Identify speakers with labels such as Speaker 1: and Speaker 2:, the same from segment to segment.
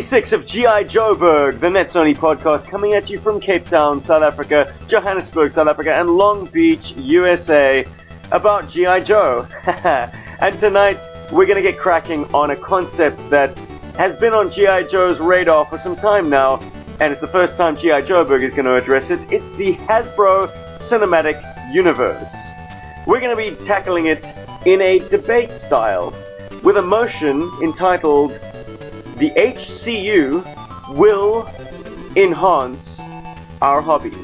Speaker 1: 66 of G.I. Joeberg, the Nets Only podcast, coming at you from Cape Town, South Africa, Johannesburg, South Africa, and Long Beach, USA, about G.I. Joe. and tonight, we're going to get cracking on a concept that has been on G.I. Joe's radar for some time now, and it's the first time G.I. Joeberg is going to address it. It's the Hasbro Cinematic Universe. We're going to be tackling it in a debate style, with a motion entitled the HCU will enhance our hobby.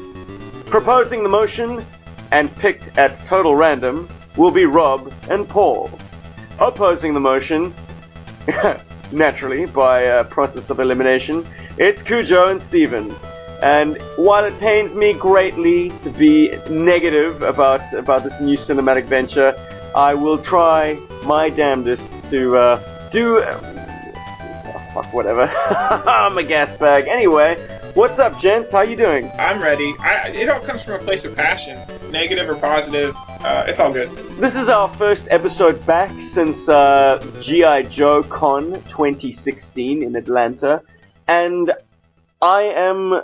Speaker 1: Proposing the motion and picked at total random will be Rob and Paul. Opposing the motion, naturally by a process of elimination, it's Cujo and Steven. And while it pains me greatly to be negative about about this new cinematic venture, I will try my damnedest to uh, do fuck, whatever. I'm a gas bag. Anyway, what's up, gents? How you doing?
Speaker 2: I'm ready. I, it all comes from a place of passion, negative or positive. Uh, it's all good.
Speaker 1: This is our first episode back since uh, GI Joe Con 2016 in Atlanta, and I am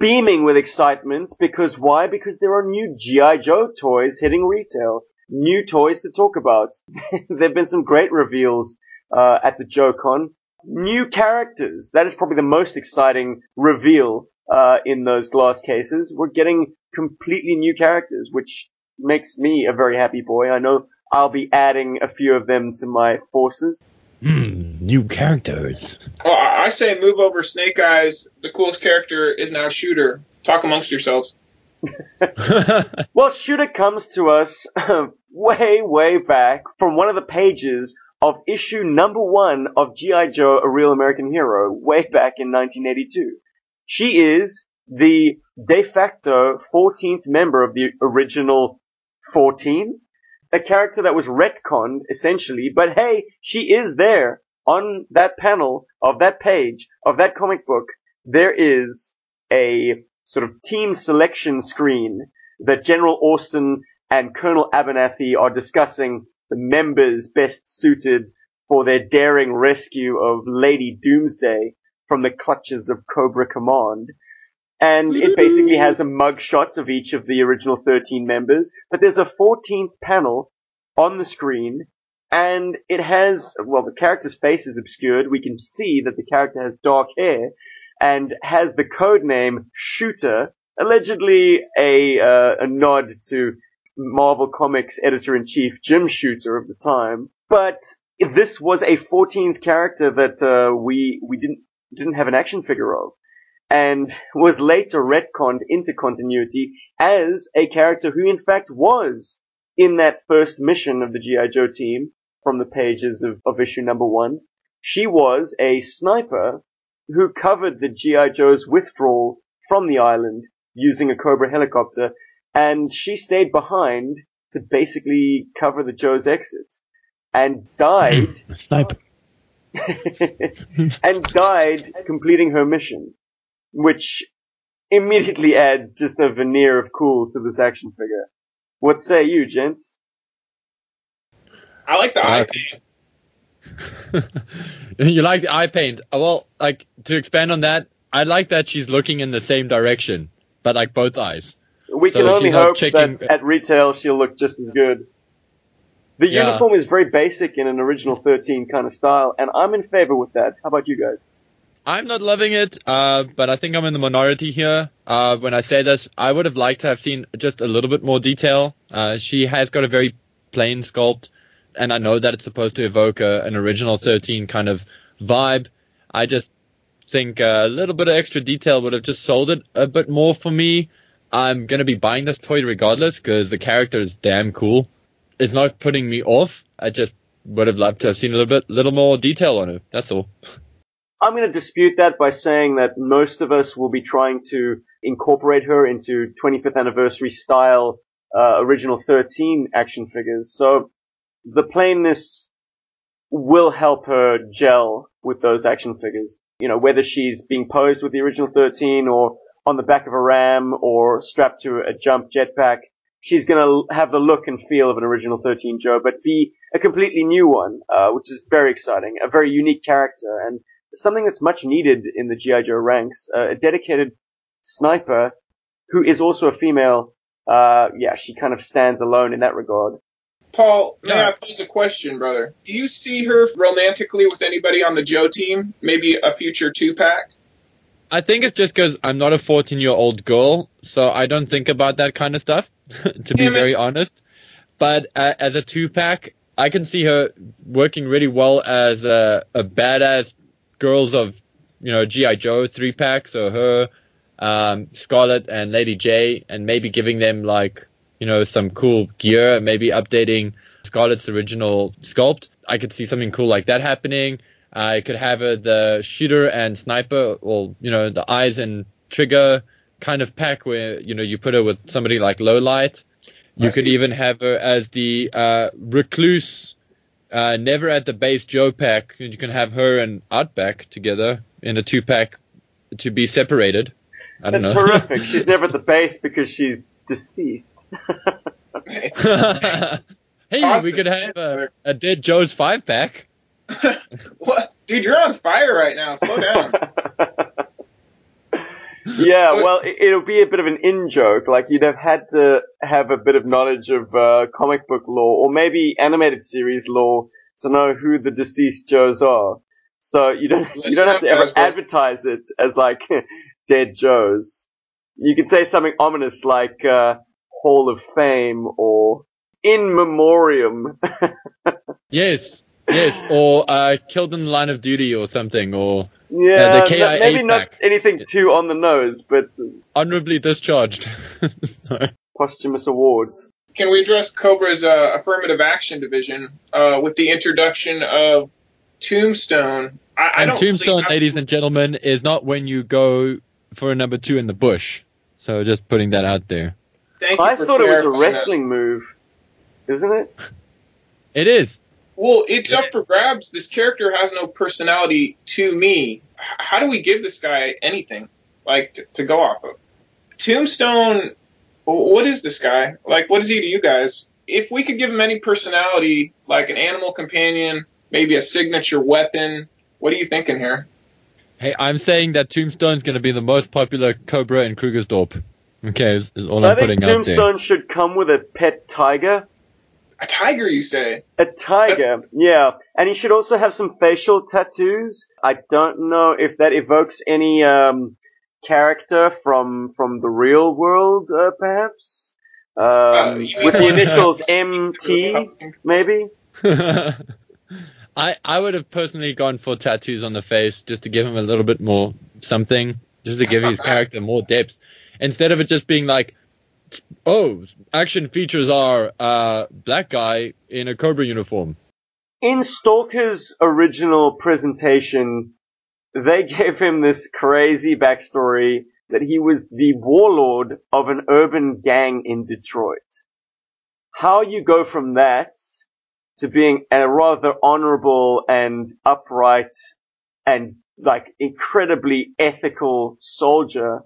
Speaker 1: beaming with excitement because why? Because there are new GI Joe toys hitting retail. New toys to talk about. there have been some great reveals uh, at the JoeCon new characters. That is probably the most exciting reveal uh, in those glass cases. We're getting completely new characters, which makes me a very happy boy. I know I'll be adding a few of them to my forces.
Speaker 3: Hmm, new characters.
Speaker 2: Well, I say move over Snake Eyes. The coolest character is now Shooter. Talk amongst yourselves.
Speaker 1: well, Shooter comes to us way, way back from one of the pages of issue number one of G.I. Joe, A Real American Hero, way back in 1982. She is the de facto 14th member of the original 14, a character that was retconned, essentially, but hey, she is there on that panel of that page of that comic book. There is a sort of team selection screen that General Austin and Colonel Abernathy are discussing the members best suited for their daring rescue of Lady Doomsday from the clutches of Cobra Command. And it basically has a mug shot of each of the original 13 members, but there's a 14th panel on the screen, and it has, well, the character's face is obscured. We can see that the character has dark hair, and has the code name Shooter, allegedly a, uh, a nod to Marvel Comics editor-in-chief Jim Shooter of the time. But this was a 14th character that uh, we we didn't didn't have an action figure of, and was later retconned into continuity as a character who in fact was in that first mission of the GI Joe team from the pages of, of issue number one. She was a sniper who covered the GI Joe's withdrawal from the island using a Cobra helicopter and she stayed behind to basically cover the Joe's exit and died.
Speaker 3: Sniper.
Speaker 1: and died completing her mission, which immediately adds just a veneer of cool to this action figure. What say you, gents?
Speaker 2: I like the eye paint.
Speaker 3: you like the eye paint? Uh, well, like to expand on that, I like that she's looking in the same direction, but like both eyes.
Speaker 1: We so can only hope checking... that at retail she'll look just as good. The yeah. uniform is very basic in an original 13 kind of style, and I'm in favor with that. How about you guys?
Speaker 3: I'm not loving it, uh, but I think I'm in the minority here. Uh, when I say this, I would have liked to have seen just a little bit more detail. Uh, she has got a very plain sculpt, and I know that it's supposed to evoke a, an original 13 kind of vibe. I just think a little bit of extra detail would have just sold it a bit more for me. I'm gonna be buying this toy regardless because the character is damn cool. It's not putting me off. I just would have loved to have seen a little bit, little more detail on it. That's all.
Speaker 1: I'm going to dispute that by saying that most of us will be trying to incorporate her into 25th anniversary style uh, original 13 action figures. So the plainness will help her gel with those action figures. You know, whether she's being posed with the original 13 or on the back of a ram or strapped to a jump jetpack. She's gonna have the look and feel of an original 13 Joe, but be a completely new one, uh, which is very exciting, a very unique character, and something that's much needed in the GI Joe ranks, uh, a dedicated sniper who is also a female. Uh, yeah, she kind of stands alone in that regard.
Speaker 2: Paul, may
Speaker 3: Yeah.
Speaker 2: I pose a question, brother? Do you see her romantically with anybody on the Joe team? Maybe a future two pack?
Speaker 3: I think it's just because I'm not a 14 year old girl, so I don't think about that kind of stuff, to be very honest. But uh, as a two pack, I can see her working really well as a, a badass girls of, you know, G.I. Joe three pack. So her, um, Scarlett and Lady Jaye, and maybe giving them like, you know, some cool gear, maybe updating Scarlett's original sculpt. I could see something cool like that happening. I could have uh, the shooter and sniper, or you know, the eyes and trigger kind of pack where you know you put her with somebody like Lowlight. You
Speaker 2: I
Speaker 3: could
Speaker 2: see.
Speaker 3: even have her as the uh, recluse, uh, never at the base Joe pack. You can have her and Outback together in a two pack to be separated. I don't
Speaker 1: That's
Speaker 3: know.
Speaker 1: horrific. She's never at the base because she's deceased.
Speaker 3: hey, we could have a, a dead Joe's five pack.
Speaker 2: What? Dude, you're on fire right now. Slow down.
Speaker 1: yeah, well, it, it'll be a bit of an in joke. Like you'd have had to have a bit of knowledge of uh, comic book lore, or maybe animated series lore, to know who the deceased Joes are. So you don't you don't have to ever
Speaker 2: guys,
Speaker 1: advertise it as like dead Joes. You could say something ominous like uh, Hall of Fame or In Memoriam.
Speaker 3: Yes, yes, or uh, killed in the line of duty or something, or
Speaker 1: yeah,
Speaker 3: the
Speaker 1: no-
Speaker 3: KIA
Speaker 1: maybe not
Speaker 3: pack.
Speaker 1: anything too on the nose, but
Speaker 3: honorably discharged. So-
Speaker 1: posthumous awards.
Speaker 2: Can we address Cobra's uh, affirmative action division uh, with the introduction of Tombstone? I, I
Speaker 3: and
Speaker 2: don't
Speaker 3: Tombstone,
Speaker 2: think
Speaker 3: ladies and gentlemen, is not when you go for a number two in the bush. So just putting that out there.
Speaker 2: Thank you
Speaker 1: I thought it was a
Speaker 2: clarifying that.
Speaker 1: wrestling move, isn't it?
Speaker 3: It is.
Speaker 2: Well, it's up for grabs. This character has no personality to me. How do we give this guy anything like to, to go off of? Tombstone, what is this guy? Like, what is he to you guys? If we could give him any personality, like an animal companion, maybe a signature weapon, what are you thinking here?
Speaker 3: Hey, I'm saying that Tombstone's going to be the most popular Cobra in Krugersdorp. Okay, is, is all
Speaker 1: I
Speaker 3: I'm
Speaker 1: think
Speaker 3: putting out there.
Speaker 1: Tombstone should come with a pet tiger.
Speaker 2: A tiger, you say?
Speaker 1: A tiger, yeah. And he should also have some facial tattoos. I don't know if that evokes any um, character from from the real world, uh, perhaps. Um,
Speaker 2: Uh,
Speaker 1: with the initials MT, maybe.
Speaker 3: I I would have personally gone for tattoos on the face just to give him a little bit more something, just to
Speaker 2: That's
Speaker 3: give his
Speaker 2: bad.
Speaker 3: character more depth, instead of it just being like, oh, action features are uh black guy in a Cobra uniform.
Speaker 1: In Stalker's original presentation, they gave him this crazy backstory that he was the warlord of an urban gang in Detroit. How you go from that to being a rather honorable and upright and like incredibly ethical soldier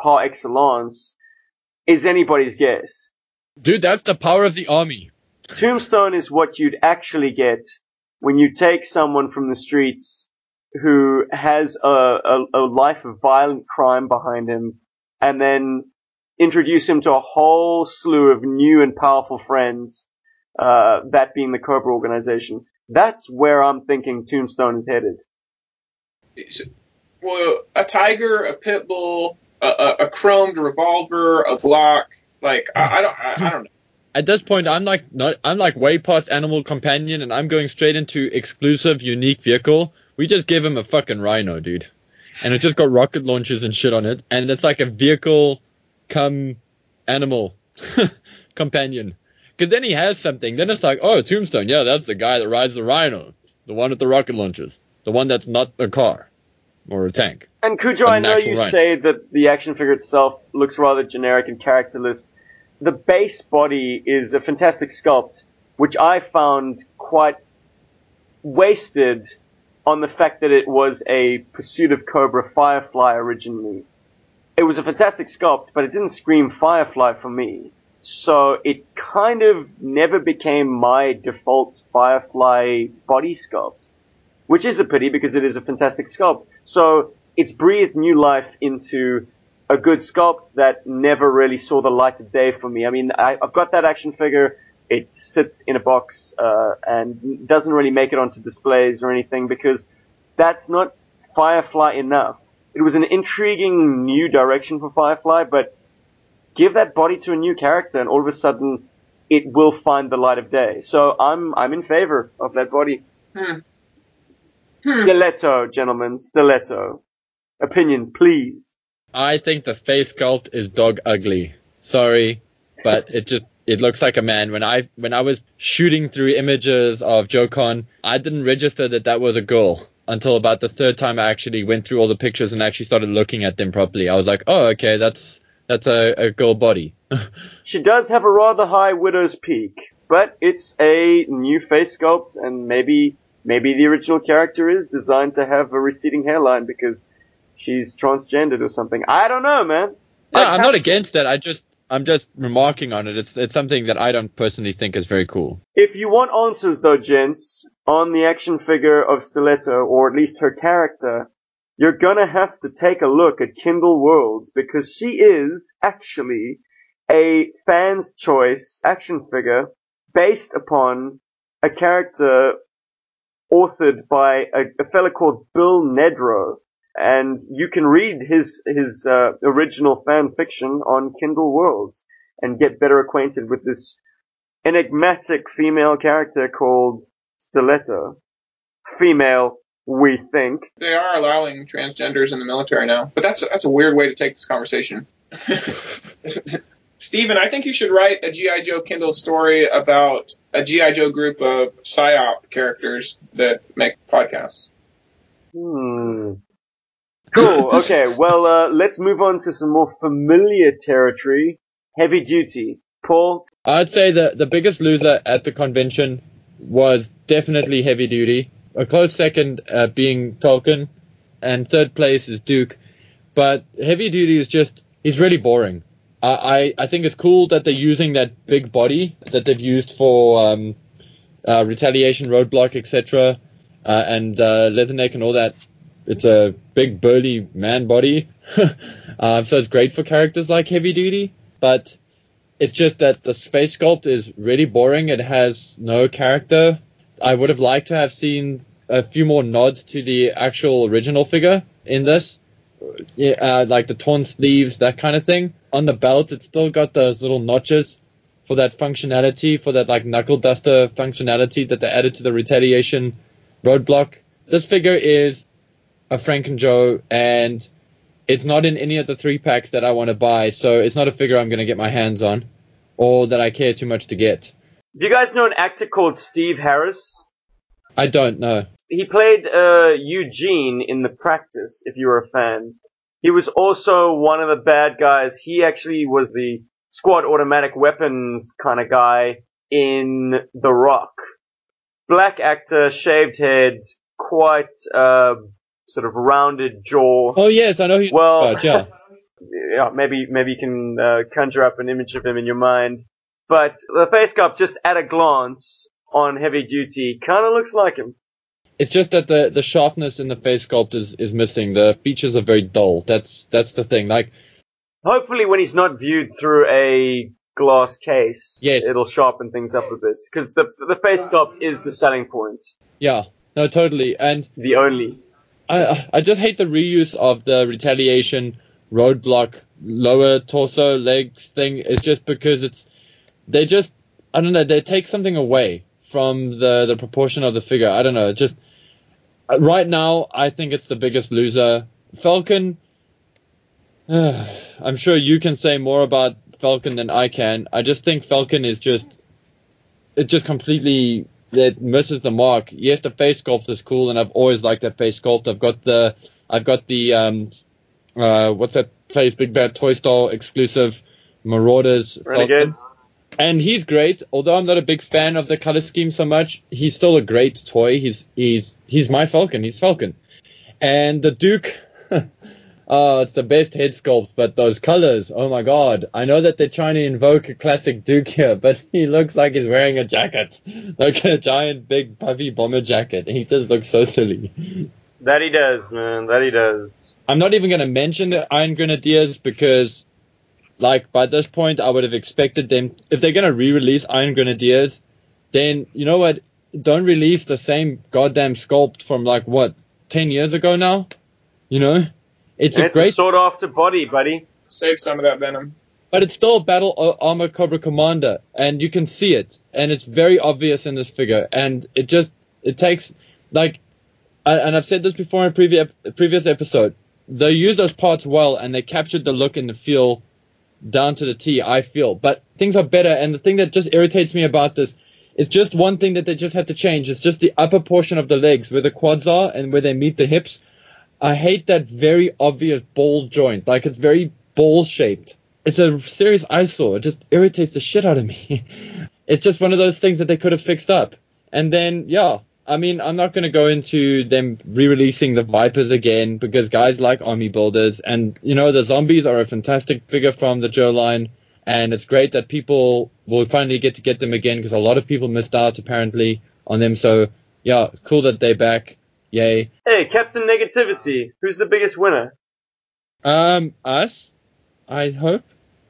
Speaker 1: par excellence is anybody's guess.
Speaker 3: Dude, that's the power of the army.
Speaker 1: Tombstone is what you'd actually get when you take someone from the streets who has a, a, a life of violent crime behind him and then introduce him to a whole slew of new and powerful friends, uh, that being the Cobra organization. That's where I'm thinking Tombstone is headed.
Speaker 2: Well, a tiger, a pit bull, a, a, chromed revolver, a Glock. Like, I, I don't, I, I don't know.
Speaker 3: At this point, I'm like not, I'm like way past animal companion, and I'm going straight into exclusive, unique vehicle. We just give him a fucking rhino, dude, and it just got rocket launchers and shit on it, and it's like a vehicle, come animal companion. Because then he has something. Then it's like, oh, Tombstone, yeah, that's the guy that rides the rhino, the one with the rocket launchers, the one that's not a car or a tank.
Speaker 1: And Cujo, I know you
Speaker 3: right.
Speaker 1: say that the action figure itself looks rather generic and characterless. The base body is a fantastic sculpt, which I found quite wasted on the fact that it was a Pursuit of Cobra Firefly originally. It was a fantastic sculpt, but it didn't scream Firefly for me. So it kind of never became my default Firefly body sculpt. which is a pity because it is a fantastic sculpt. So it's breathed new life into a good sculpt that never really saw the light of day for me. I mean, I, have got that action figure. It sits in a box uh, and doesn't really make it onto displays or anything because that's not Firefly enough. It was an intriguing new direction for Firefly, but give that body to a new character and all of a sudden it will find the light of day. So I'm I'm in favor of that body. Hmm. Hmm. Stiletto, gentlemen, stiletto. Opinions, please.
Speaker 3: I think the face sculpt is dog ugly. Sorry, but it just it looks like a man. When I when I was shooting through images of Joe-Con, I didn't register that that was a girl until about the third time I actually went through all the pictures and actually started looking at them properly. I was like, oh, okay, that's that's a, a girl body.
Speaker 1: she does have a rather high widow's peak, but it's a new face sculpt, and maybe maybe the original character is designed to have a receding hairline because she's transgendered or something. I don't know, man.
Speaker 3: No, I'm not against that. I just I'm just remarking on it. It's it's something that I don't personally think is very cool.
Speaker 1: If you want answers though, gents, on the action figure of Stiletto, or at least her character, you're gonna have to take a look at Kindle Worlds because she is actually a fan's choice action figure based upon a character authored by a, a fellow called Bill Nedro, and you can read his his uh, original fan fiction on Kindle Worlds and get better acquainted with this enigmatic female character called Stiletto. Female, we think.
Speaker 2: They are allowing transgenders in the military now, but that's that's a weird way to take this conversation. Stephen, I think you should write a GI Joe Kindle story about a GI Joe group of psyop characters that make podcasts.
Speaker 1: Hmm. Cool. Okay. Well, uh, let's move on to some more familiar territory. Heavy duty. Paul.
Speaker 3: I'd say the the biggest loser at the convention was definitely heavy duty. A close second uh, being Falcon, and third place is Duke. But heavy duty is just he's really boring. I, I, think it's cool that they're using that big body that they've used for um, uh, retaliation, roadblock, etc., uh, and uh, Leatherneck and all that it's a big burly man body, uh, so it's great for characters like Heavy Duty. But it's just that the space sculpt is really boring. It has no character. I would have liked to have seen a few more nods to the actual original figure in this, uh, like the torn sleeves, that kind of thing. On the belt, it's still got those little notches for that functionality, for that like knuckle duster functionality that they added to the retaliation roadblock. This figure is a Frank and Joe, and it's not in any of the three packs that I want to buy, so it's not a figure I'm going to get my hands on, or that I care too much to get.
Speaker 1: Do you guys know an actor called Steve Harris?
Speaker 3: I don't know.
Speaker 1: He played uh, Eugene in The Practice, if you were a fan. He was also one of the bad guys. He actually was the squad automatic weapons kind of guy in The Rock. Black actor, shaved head, quite uh, sort of rounded jaw.
Speaker 3: Oh yes, I know who's well, about, yeah.
Speaker 1: yeah, maybe maybe you can uh, conjure up an image of him in your mind. But the face sculpt, just at a glance on heavy duty, kind of looks like him.
Speaker 3: It's just that the the sharpness in the face sculpt is, is missing. The features are very dull. That's that's the thing. Like,
Speaker 1: hopefully, when he's not viewed through a glass case,
Speaker 3: yes.
Speaker 1: it'll sharpen things up a bit. Because the the face sculpt is the selling point.
Speaker 3: Yeah, no, totally, and
Speaker 1: the only.
Speaker 3: I I just hate the reuse of the retaliation roadblock lower torso legs thing. It's just because it's they just I don't know they take something away from the the proportion of the figure. I don't know. Just uh, right now, I think it's the biggest loser. Falcon. Uh, I'm sure you can say more about Falcon than I can. I just think Falcon is just it just completely that misses the mark. Yes, the face sculpt is cool, and I've always liked that face sculpt. I've got the I've got the um uh what's that place Big Bad Toy Store exclusive Marauders
Speaker 1: Renegades.
Speaker 3: And he's great, although I'm not a big fan of the color scheme so much. He's still a great toy. He's he's he's my Falcon. He's Falcon, and the Duke. oh, it's the best head sculpt, but those colors, oh my god. I know that they're trying to invoke a classic Duke here, but he looks like he's wearing a jacket. Like a giant, big, puffy bomber jacket. He just looks so silly.
Speaker 1: That he does, man. That he does.
Speaker 3: I'm not even going to mention the Iron Grenadiers because, like, by this point, I would have expected them, if they're going to re release Iron Grenadiers, then, you know what? Don't release the same goddamn sculpt from, like, what, 10 years ago now? You know? It's
Speaker 1: And
Speaker 3: a
Speaker 1: it's
Speaker 3: great,
Speaker 1: a sword off to body, buddy.
Speaker 2: Save some of that venom.
Speaker 3: but it's still a battle armor Cobra Commander, and you can see it, and it's very obvious in this figure, and it just, it takes, like, and I've said this before in a previous, previous episode, they use those parts well, and they captured the look and the feel down to the T, I feel. But things are better, and the thing that just irritates me about this is just one thing that they just had to change. It's just the upper portion of the legs, where the quads are and where they meet the hips. I hate that very obvious ball joint. Like it's very ball shaped. It's a serious eyesore. It just irritates the shit out of me. it's just one of those things that they could have fixed up. And then, yeah, I mean, I'm not going to go into them re-releasing the Vipers again because guys like army builders and, you know, the zombies are a fantastic figure from the Joe line. And it's great that people will finally get to get them again because a lot of people missed out apparently on them. So, yeah, cool that they're back. Yay.
Speaker 1: Hey, Captain Negativity. Who's the biggest winner?
Speaker 3: Um, us, I hope.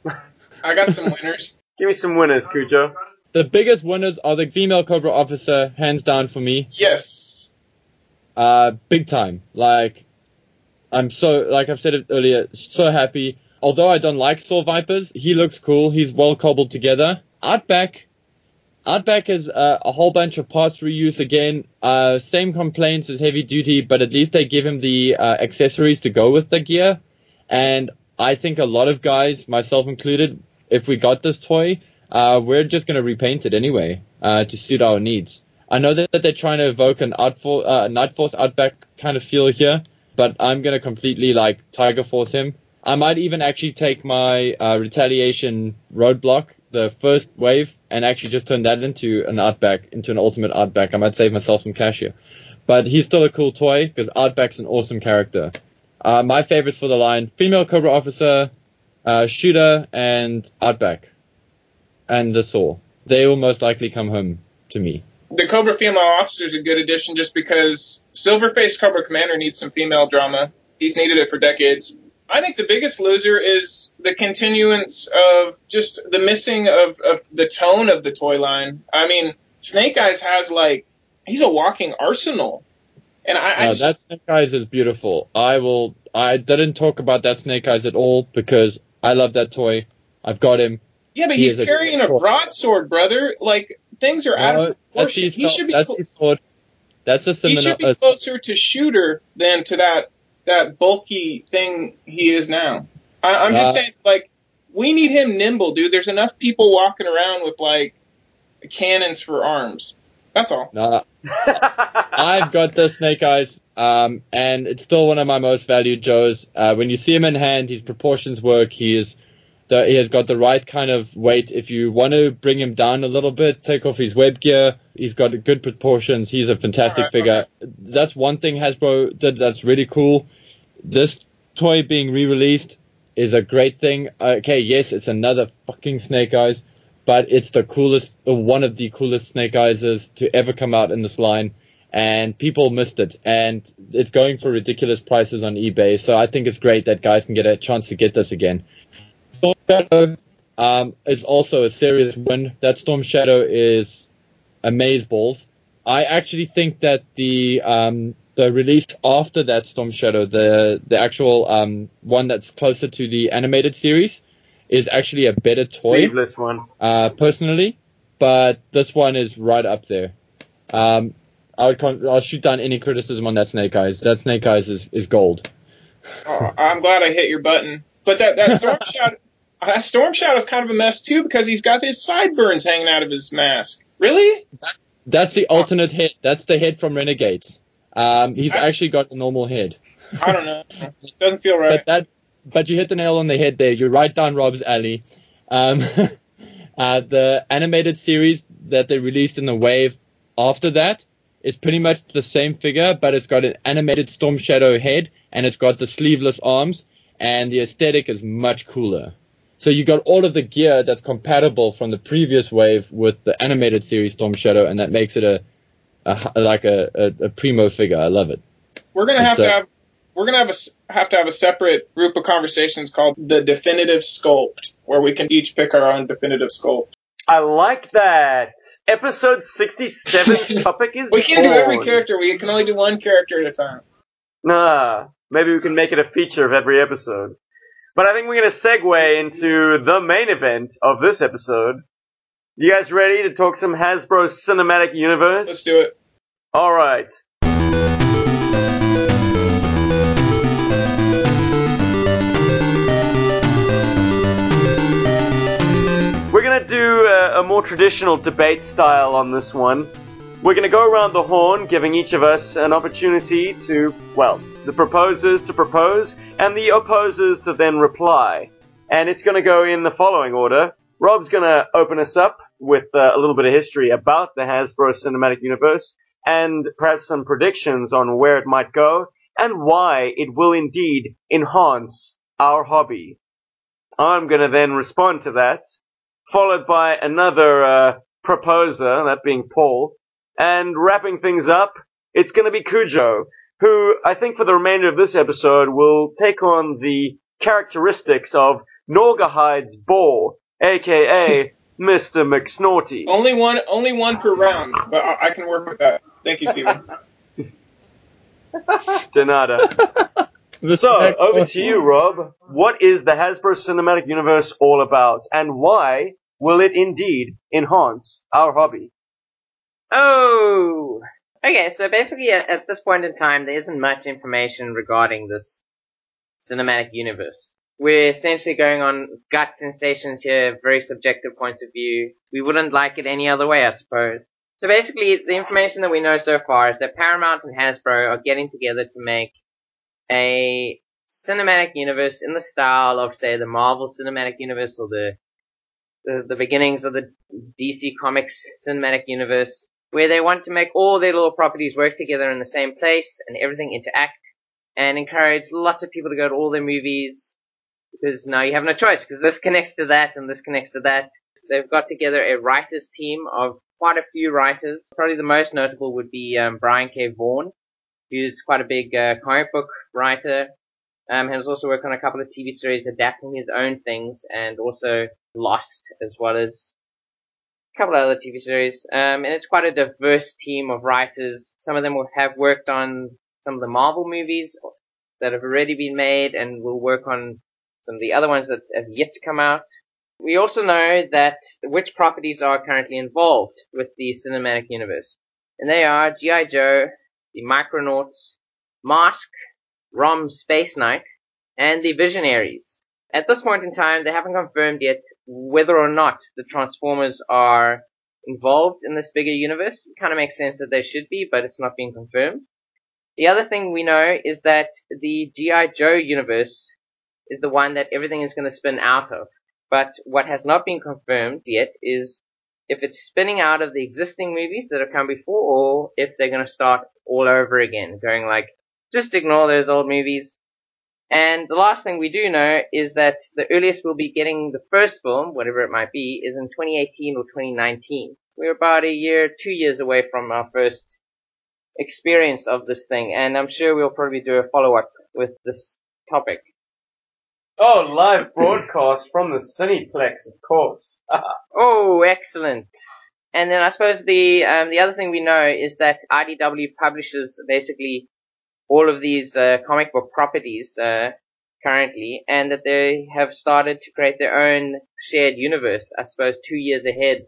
Speaker 2: I got some winners.
Speaker 1: Give me some winners, Cujo.
Speaker 3: The biggest winners are the female Cobra officer, hands down for me.
Speaker 2: Yes.
Speaker 3: Uh, big time. Like, I'm so, like I've said it earlier, so happy. Although I don't like Saw Vipers, he looks cool. He's well cobbled together. Outback, Outback is uh, a whole bunch of parts reuse again. Uh, same complaints as Heavy Duty, but at least they give him the uh, accessories to go with the gear. And I think a lot of guys, myself included, if we got this toy, uh, we're just going to repaint it anyway uh, to suit our needs. I know that, that they're trying to evoke an Outfor- uh, Night Force Outback kind of feel here, but I'm going to completely like Tiger Force him. I might even actually take my uh, Retaliation Roadblock, the first wave, and actually just turn that into an Outback, into an Ultimate Outback. I might save myself some cash here. But he's still a cool toy because Outback's an awesome character. Uh, my favorites for the line: female Cobra Officer, uh, Shooter, and Outback, and the Saw. They will most likely come home to me.
Speaker 2: The Cobra female officer is a good addition just because Silverface Cobra Commander needs some female drama. He's needed it for decades. I think the biggest loser is the continuance of just the missing of, of the tone of the toy line. I mean, Snake Eyes has like he's a walking arsenal. And I, I
Speaker 3: Uh,
Speaker 2: just,
Speaker 3: that Snake Eyes is beautiful. I will. I didn't talk about that Snake Eyes at all because I love that toy. I've got him.
Speaker 2: Yeah, but
Speaker 3: he
Speaker 2: he's
Speaker 3: is a
Speaker 2: carrying a broadsword, brother. Like things are out of
Speaker 3: that's
Speaker 2: proportion.
Speaker 3: his,
Speaker 2: He should be
Speaker 3: that's
Speaker 2: cl-
Speaker 3: his sword. That's a
Speaker 2: he should be closer to shooter than to that that bulky thing he is now. I, I'm just
Speaker 3: Uh,
Speaker 2: saying, like, we need him nimble, dude. There's enough people walking around with like cannons for arms. That's all.
Speaker 3: nah, I've got the Snake Eyes, um, and it's still one of my most valued Joes. Uh, when you see him in hand, his proportions work. He is. The, he has got the right kind of weight. If you want to bring him down a little bit, take off his web gear. He's got good proportions. He's a fantastic
Speaker 2: Alright,
Speaker 3: figure. That's one thing Hasbro did that's really cool. This toy being re-released is a great thing. Okay, yes, it's another fucking Snake Eyes, but it's the coolest, uh, one of the coolest Snake Eyes to ever come out in this line. And people missed it, and it's going for ridiculous prices on eBay. So I think it's great that guys can get a chance to get this again. Storm Shadow um, is also a serious win. That Storm Shadow is amazeballs. I actually think that the um, the release after that Storm Shadow, the the actual um, one that's closer to the animated series, is actually a better toy,
Speaker 1: Sleeveless one.
Speaker 3: uh, personally. But this one is right up there. Um, I would con- I'll shoot down any criticism on that Snake Eyes. That Snake Eyes is, is gold.
Speaker 2: Oh, I'm glad I hit your button. But that that storm shadow, that storm shadow is kind of a mess too because he's got his sideburns hanging out of his mask. Really?
Speaker 3: That's the alternate head. That's the head from Renegades. Um, he's
Speaker 2: That's-
Speaker 3: actually got a normal head.
Speaker 2: I don't know. It doesn't feel right.
Speaker 3: But that, but you hit the nail on the head there. You're right down Rob's alley. Um, uh, the animated series that they released in the wave after that is pretty much the same figure, but it's got an animated Storm Shadow head and it's got the sleeveless arms. and the aesthetic is much cooler. So you got all of the gear that's compatible from the previous wave with the animated series Storm Shadow, and that makes it a, a like a, a, a, primo figure. I love it.
Speaker 2: We're gonna have to have we're gonna have a have to have a separate group of conversations called the definitive sculpt, where we can each pick our own definitive sculpt.
Speaker 1: I like that. Episode 67 topic is.
Speaker 2: We can't do every character. We can only do one character at a time.
Speaker 1: Nah, maybe we can make it a feature of every episode. But I think we're going to segue into the main event of this episode. You guys ready to talk some Hasbro Cinematic Universe?
Speaker 2: Let's do it.
Speaker 1: Alright. We're going to do a, a, more traditional debate style on this one. We're going to go around the horn, giving each of us an opportunity to, well, the proposers to propose, and the opposers to then reply. And it's going to go in the following order. Rob's going to open us up with uh, a little bit of history about the Hasbro Cinematic Universe, and perhaps some predictions on where it might go, and why it will indeed enhance our hobby. I'm going to then respond to that followed by another uh, proposer, that being Paul. And wrapping things up, it's going to be Cujo, who I think for the remainder of this episode will take on the characteristics of Naugahyde's Boar, aka Mr. McSnorty.
Speaker 2: Only one, only one per round, but I, I can work with that. Thank you, Stephen.
Speaker 1: Denada. so, over to you, Rob. What is the Hasbro Cinematic Universe all about, and why will it indeed enhance our hobby?
Speaker 4: Oh, okay. So basically, at, at, this point in time, there isn't much information regarding this cinematic universe. We're essentially going on gut sensations here, very subjective points of view. We wouldn't like it any other way, I suppose. So basically, the information that we know so far is that Paramount and Hasbro are getting together to make a cinematic universe in the style of, say, the Marvel Cinematic Universe or the the, the beginnings of the DC Comics cinematic universe, where they want to make all their little properties work together in the same place and everything interact, and encourage lots of people to go to all their movies, because now you have no choice, because this connects to that and this connects to that. They've got together a writers team of quite a few writers. Probably the most notable would be um, Brian K. Vaughan, who's quite a big uh, comic book writer. Um, has also worked on a couple of TV series adapting his own things and also Lost as well as couple of other TV series. Um, and it's quite a diverse team of writers. Some of them will have worked on some of the Marvel movies that have already been made and will work on some of the other ones that have yet to come out. We also know that which properties are currently involved with the cinematic universe. And they are G.I. Joe, the Micronauts, Mask, Rom Space Knight, and the Visionaries. At this point in time, they haven't confirmed yet whether or not the Transformers are involved in this bigger universe. It kind of makes sense that they should be, but it's not being confirmed. The other thing we know is that the G.I. Joe universe is the one that everything is going to spin out of. But what has not been confirmed yet is if it's spinning out of the existing movies that have come before or if they're going to start all over again, going like, just ignore those old movies, and the last thing we do know is that the earliest we'll be getting the first film, whatever it might be, is in 2018 or 2019. We're about a year, two years away from our first experience of this thing, and I'm sure we'll probably do a follow-up with this topic.
Speaker 1: Oh, live broadcast from the Cineplex, of course.
Speaker 4: oh, excellent. And then I suppose the um, the other thing we know is that IDW publishes basically all of these uh, comic book properties uh, currently, and that they have started to create their own shared universe. I suppose two years ahead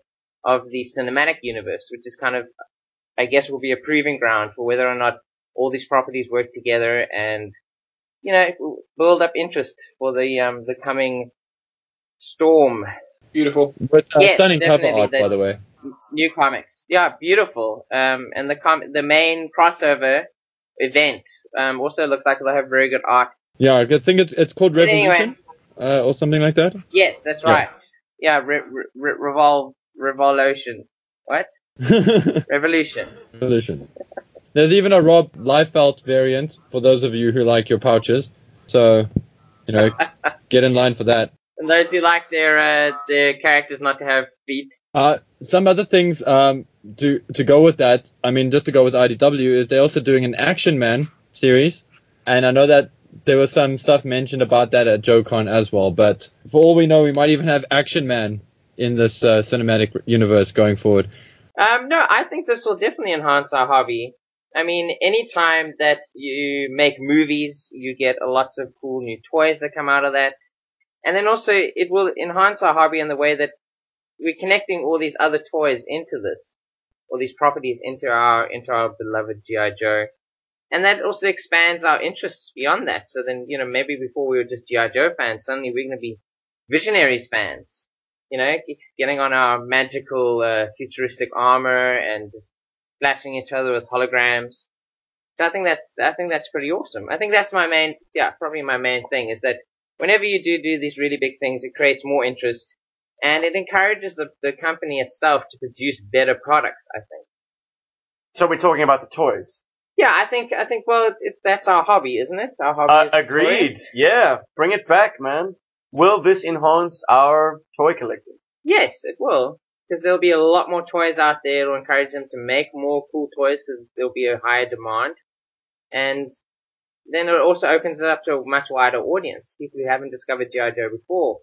Speaker 4: of the cinematic universe, which is kind of, I guess, will be a proving ground for whether or not all these properties work together and you know build up interest for the um the coming storm.
Speaker 2: Beautiful,
Speaker 3: but uh, yes, stunning cover art, by the way.
Speaker 4: New comics, yeah, beautiful. Um, and the com- the main crossover event. Um, also looks like they'll have very good art.
Speaker 3: Yeah, I think it's it's called Revolution anyway, uh, or something like that.
Speaker 4: Yes, that's right. Yeah, yeah re- re- revolve revolution. What? Revolution.
Speaker 3: Revolution. There's even a Rob Liefeld variant for those of you who like your pouches. So You know, get in line for that.
Speaker 4: And those who like their uh, their characters not to have feet.
Speaker 3: Uh, some other things um, to to go with that. I mean, just to go with IDW is they're also doing an Action Man series, and I know that there was some stuff mentioned about that at JoeCon as well. But for all we know, we might even have Action Man in this uh, cinematic universe going forward.
Speaker 4: Um, no, I think this will definitely enhance our hobby. I mean, anytime that you make movies, you get lots of cool new toys that come out of that. And then also, it will enhance our hobby in the way that we're connecting all these other toys into this, all these properties into our, into our beloved G.I. Joe. And that also expands our interests beyond that. So then, you know, maybe before we were just G.I. Joe fans, suddenly we're going to be Visionaries fans. You know, getting on our magical, uh, futuristic armor and just flashing each other with holograms. So I think that's, I think that's pretty awesome. I think that's my main, yeah, probably my main thing is that whenever you do do these really big things, it creates more interest and it encourages the, the company itself to produce better products, I think.
Speaker 1: So we're talking about the toys.
Speaker 4: Yeah, I think, I think, well, it, that's our hobby, isn't it? Our hobby
Speaker 1: uh, Agreed. Toys. Yeah. Bring it back, man. Will this enhance our toy collecting?
Speaker 4: Yes, it will. Because there'll be a lot more toys out there. It'll encourage them to make more cool toys because there'll be a higher demand. And then it also opens it up to a much wider audience. People who haven't discovered G.I. Joe before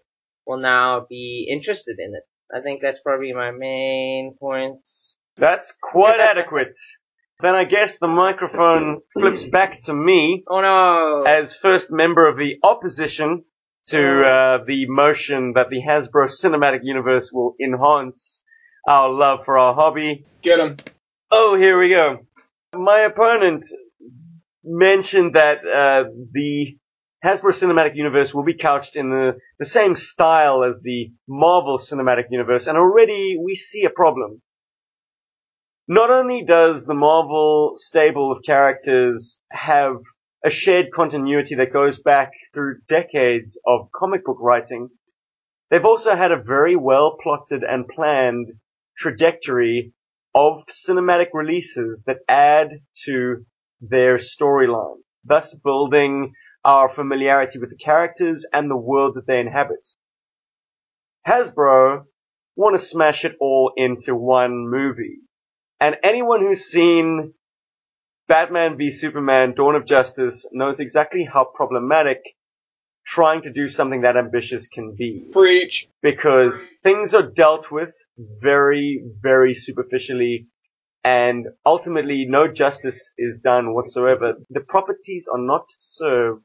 Speaker 4: will now be interested in it. I think that's probably my main point.
Speaker 1: That's quite adequate. Then I guess the microphone flips back to me.
Speaker 4: Oh no!
Speaker 1: As first member of the opposition to uh, the motion that the Hasbro Cinematic Universe will enhance our love for our hobby.
Speaker 2: Get him.
Speaker 1: Oh, here we go. My opponent mentioned that uh, the Hasbro Cinematic Universe will be couched in the, the same style as the Marvel Cinematic Universe, and already we see a problem. Not only does the Marvel stable of characters have a shared continuity that goes back through decades of comic book writing, they've also had a very well plotted and planned trajectory of cinematic releases that add to their storyline, thus building our familiarity with the characters and the world that they inhabit. Hasbro want to smash it all into one movie. And anyone who's seen Batman v Superman Dawn of Justice knows exactly how problematic trying to do something that ambitious can be.
Speaker 2: Preach.
Speaker 1: Because things are dealt with very, very superficially and ultimately no justice is done whatsoever. The properties are not served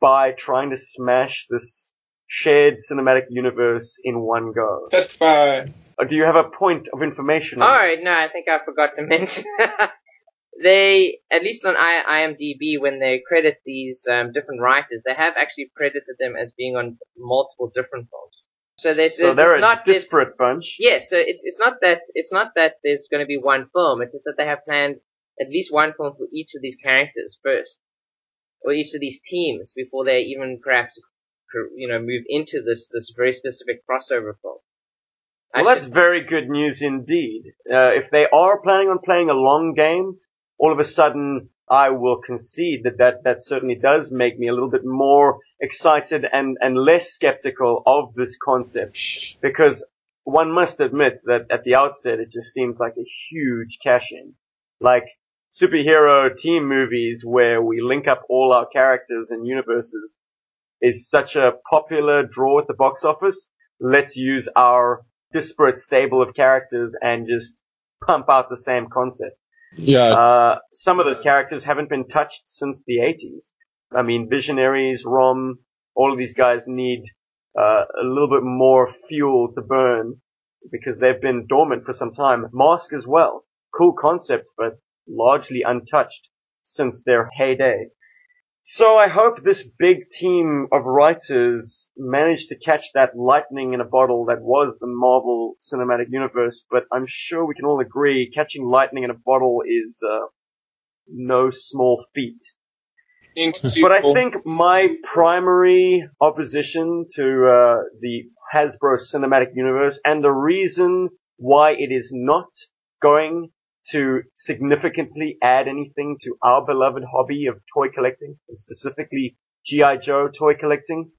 Speaker 1: by trying to smash this shared cinematic universe in one go.
Speaker 2: Testify.
Speaker 1: Or do you have a point of information?
Speaker 4: Alright, no, I think I forgot to mention. they, at least on IMDb, when they credit these um, different writers, they have actually credited them as being on multiple different films.
Speaker 1: So, so they're a not disparate bunch.
Speaker 4: Yes, so it's it's not that it's not that there's going to be one film. It's just that they have planned at least one film for each of these characters first, or each of these teams before they even perhaps you know move into this this very specific crossover film.
Speaker 1: Well, that's very good news indeed. Uh, if they are planning on playing a long game, all of a sudden I will concede that that, that certainly does make me a little bit more excited and, and less skeptical of this concept. Because one must admit that at the outset it just seems like a huge cash in. Like superhero team movies where we link up all our characters and universes is such a popular draw at the box office. Let's use our disparate stable of characters and just pump out the same concept.
Speaker 3: Yeah.
Speaker 1: Uh, some of those characters haven't been touched since the 80s. I mean, Visionaries, Rom, all of these guys need uh, a little bit more fuel to burn because they've been dormant for some time. Mask as well. Cool concept, but largely untouched since their heyday. So I hope this big team of writers managed to catch that lightning in a bottle that was the Marvel Cinematic Universe, but I'm sure we can all agree catching lightning in a bottle is uh, no small feat. But I think my primary opposition to uh, the Hasbro Cinematic Universe and the reason why it is not going to significantly add anything to our beloved hobby of toy collecting, and specifically G.I. Joe toy collecting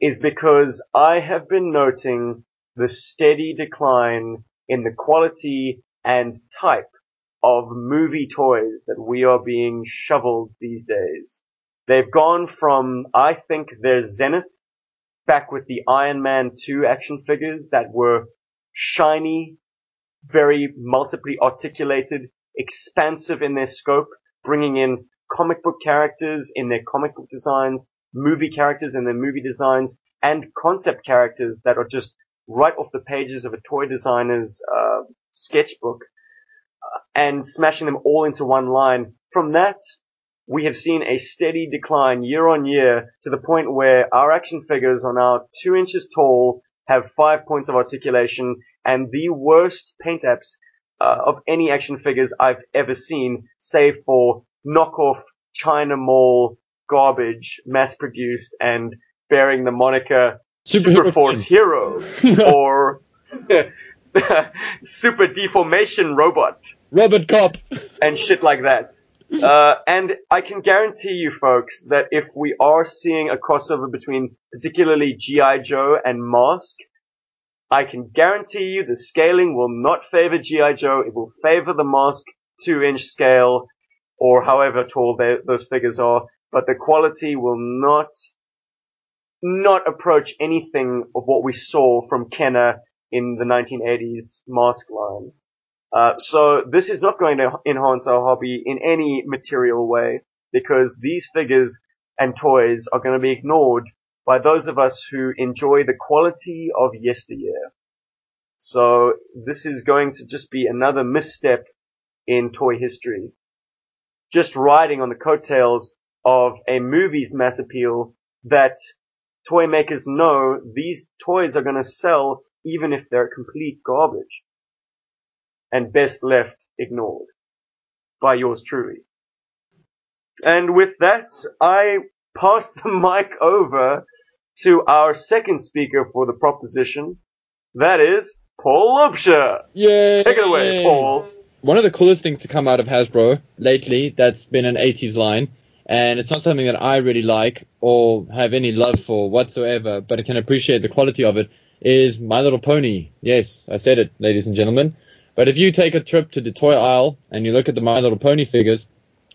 Speaker 1: is because I have been noting the steady decline in the quality and type of movie toys that we are being shoveled these days. They've gone from, I think, their zenith back with the Iron Man 2 action figures that were shiny, very multiply articulated, expansive in their scope, bringing in comic book characters in their comic book designs, movie characters in their movie designs, and concept characters that are just right off the pages of a toy designer's uh, sketchbook, uh, and smashing them all into one line. From that, we have seen a steady decline year on year to the point where our action figures are now two inches tall, have five points of articulation, and the worst paint apps uh, of any action figures I've ever seen, save for knockoff China Mall garbage, mass produced and bearing the moniker
Speaker 3: Super,
Speaker 1: Super Force Hero or Super Deformation Robot
Speaker 3: Robot Cop.
Speaker 1: and shit like that. Uh, and I can guarantee you folks that if we are seeing a crossover between particularly G.I. Joe and Mask, I can guarantee you the scaling will not favor G.I. Joe, it will favor the Mask 2 inch scale, or however tall they, those figures are, but the quality will not, not approach anything of what we saw from Kenner in the 1980s Mask line. Uh, so this is not going to enhance our hobby in any material way because these figures and toys are going to be ignored by those of us who enjoy the quality of yesteryear. So this is going to just be another misstep in toy history. Just riding on the coattails of a movie's mass appeal that toy makers know these toys are going to sell even if they're complete garbage and best left ignored by yours truly. And with that, I pass the mic over to our second speaker for the proposition. That is Paul Lobsher.
Speaker 3: Yay!
Speaker 1: Take it away, Paul.
Speaker 3: One of the coolest things to come out of Hasbro lately that's been an 80s line, and it's not something that I really like or have any love for whatsoever, but I can appreciate the quality of it, is My Little Pony. Yes, I said it, ladies and gentlemen. But if you take a trip to the toy aisle and you look at the My Little Pony figures,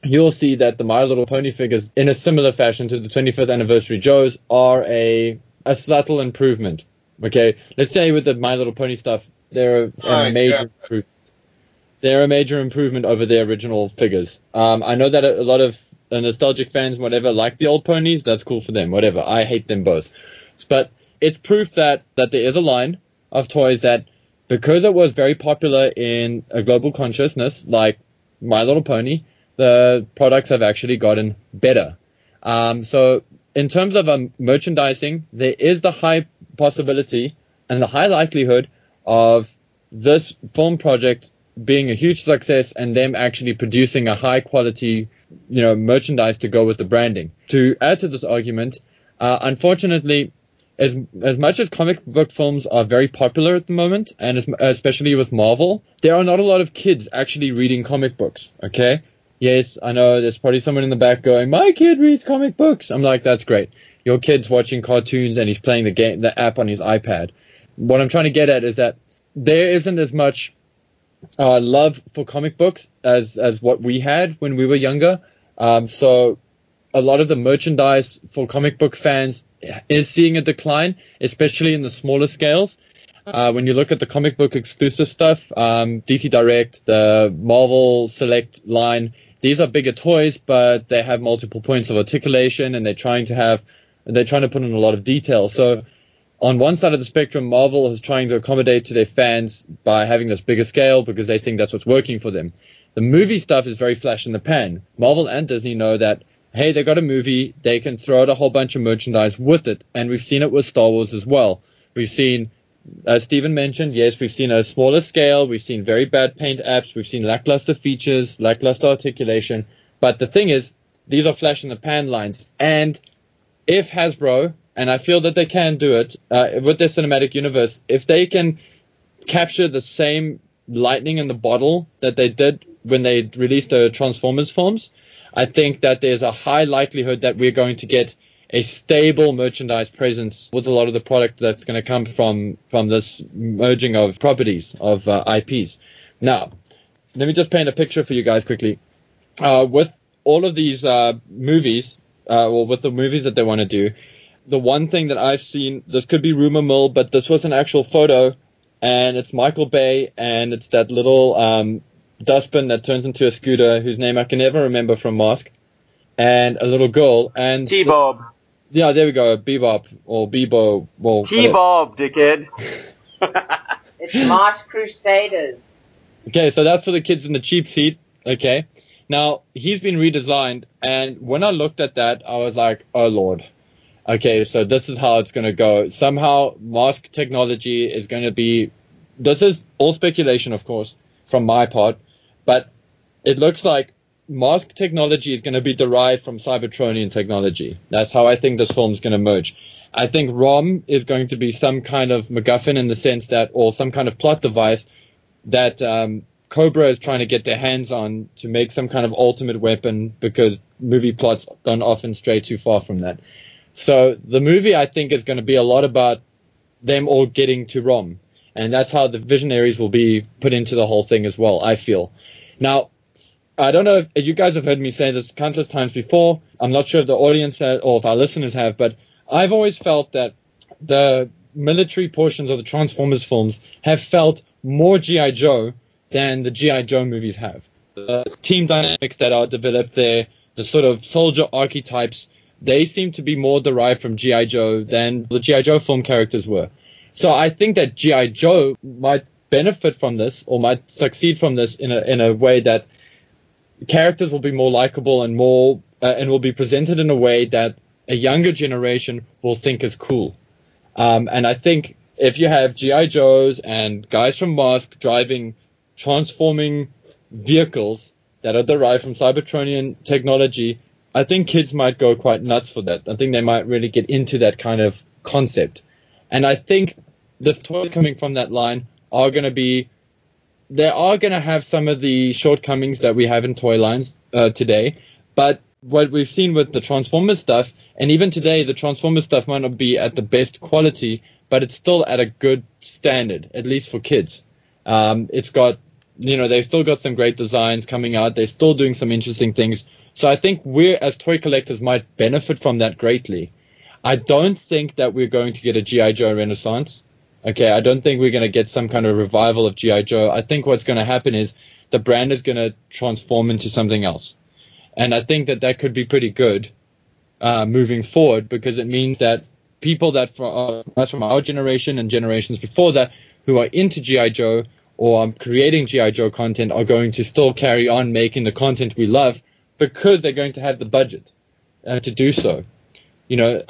Speaker 3: you'll see that the My Little Pony figures, in a similar fashion to the 25th anniversary Joes, are a a subtle improvement. Okay, let's say with the My Little Pony stuff, they're a, a major
Speaker 2: yeah.
Speaker 3: improvement. They're a major improvement over their original figures. Um, I know that a, lot of nostalgic fans, whatever, like the old ponies. That's cool for them. Whatever. I hate them both. But it's proof that that there is a line of toys that because it was very popular in a global consciousness, like My Little Pony, the products have actually gotten better. Um, so in terms of um, merchandising, there is the high possibility and the high likelihood of this film project being a huge success and them actually producing a high quality, you know, merchandise to go with the branding. To add to this argument, uh, unfortunately, as as much as comic book films are very popular at the moment, and as, especially with Marvel, there are not a lot of kids actually reading comic books. Okay, yes, I know there's probably someone in the back going, "My kid reads comic books." I'm like, that's great. Your kid's watching cartoons and he's playing the game, the app on his iPad. What I'm trying to get at is that there isn't as much uh, love for comic books as as what we had when we were younger. Um, so a lot of the merchandise for comic book fans is seeing a decline, especially in the smaller scales. Uh, when you look at the comic book exclusive stuff, um, DC Direct, the Marvel Select line, these are bigger toys, but they have multiple points of articulation, and they're trying to have, they're trying to put in a lot of detail. So, on one side of the spectrum, Marvel is trying to accommodate to their fans by having this bigger scale because they think that's what's working for them. The movie stuff is very flash in the pan. Marvel and Disney know that hey, they got a movie, they can throw out a whole bunch of merchandise with it. And we've seen it with Star Wars as well. We've seen, as Stephen mentioned, yes, we've seen a smaller scale, we've seen very bad paint apps, we've seen lackluster features, lackluster articulation. But the thing is, these are flash in the pan lines. And if Hasbro, and I feel that they can do it uh, with their cinematic universe, if they can capture the same lightning in the bottle that they did when they released the Transformers films, I think that there's a high likelihood that we're going to get a stable merchandise presence with a lot of the product that's going to come from from this merging of properties of uh, IPs. Now, let me just paint a picture for you guys quickly. Uh, with all of these uh, movies, uh, or with the movies that they want to do, the one thing that I've seen, this could be rumor mill, but this was an actual photo, and it's Michael Bay, and it's that little um, dustbin that turns into a scooter, whose name I can never remember from Mask, and a little girl, and
Speaker 1: T-Bob.
Speaker 3: Yeah, there we go, Bebop or Bebo. Well,
Speaker 1: T-Bob, dickhead.
Speaker 4: it's March Crusaders.
Speaker 3: Okay, so that's for the kids in the cheap seat. Okay. Now, he's been redesigned, and when I looked at that, I was like, oh lord. Okay, so this is how it's going to go. Somehow, mask technology is going to be. This is all speculation, of course, from my part, but it looks like mask technology is going to be derived from Cybertronian technology. That's how I think this film is going to merge. I think ROM is going to be some kind of MacGuffin in the sense that, or some kind of plot device that um, Cobra is trying to get their hands on to make some kind of ultimate weapon because movie plots don't often stray too far from that. So the movie, I think, is going to be a lot about them all getting to ROM. And that's how the visionaries will be put into the whole thing as well, I feel. Now, I don't know if you guys have heard me say this countless times before. I'm not sure if the audience has, or if our listeners have, but I've always felt that the military portions of the Transformers films have felt more G.I. Joe than the G.I. Joe movies have. The team dynamics that are developed there, the sort of soldier archetypes, they seem to be more derived from G.I. Joe than the G.I. Joe film characters were. So I think that G.I. Joe might benefit from this or might succeed from this in a, in a way that characters will be more likable and more, uh, and will be presented in a way that a younger generation will think is cool. Um, and I think if you have GI Joes and guys from Mask driving transforming vehicles that are derived from Cybertronian technology, I think kids might go quite nuts for that. I think they might really get into that kind of concept. And I think the toys coming from that line are going to be, they are going to have some of the shortcomings that we have in toy lines uh, today. But what we've seen with the Transformers stuff, and even today, the Transformers stuff might not be at the best quality, but it's still at a good standard, at least for kids. Um, it's got, you know, they've still got some great designs coming out. They're still doing some interesting things. So I think we as toy collectors might benefit from that greatly. I don't think that we're going to get a G.I. Joe renaissance. Okay, I don't think we're going to get some kind of revival of G.I. Joe. I think what's going to happen is the brand is going to transform into something else. And I think that that could be pretty good uh, moving forward because it means that people that from, uh, from our generation and generations before that who are into GI Joe or are creating GI Joe content are going to still carry on making the content we love because they're going to have the budget uh, to do so. You know,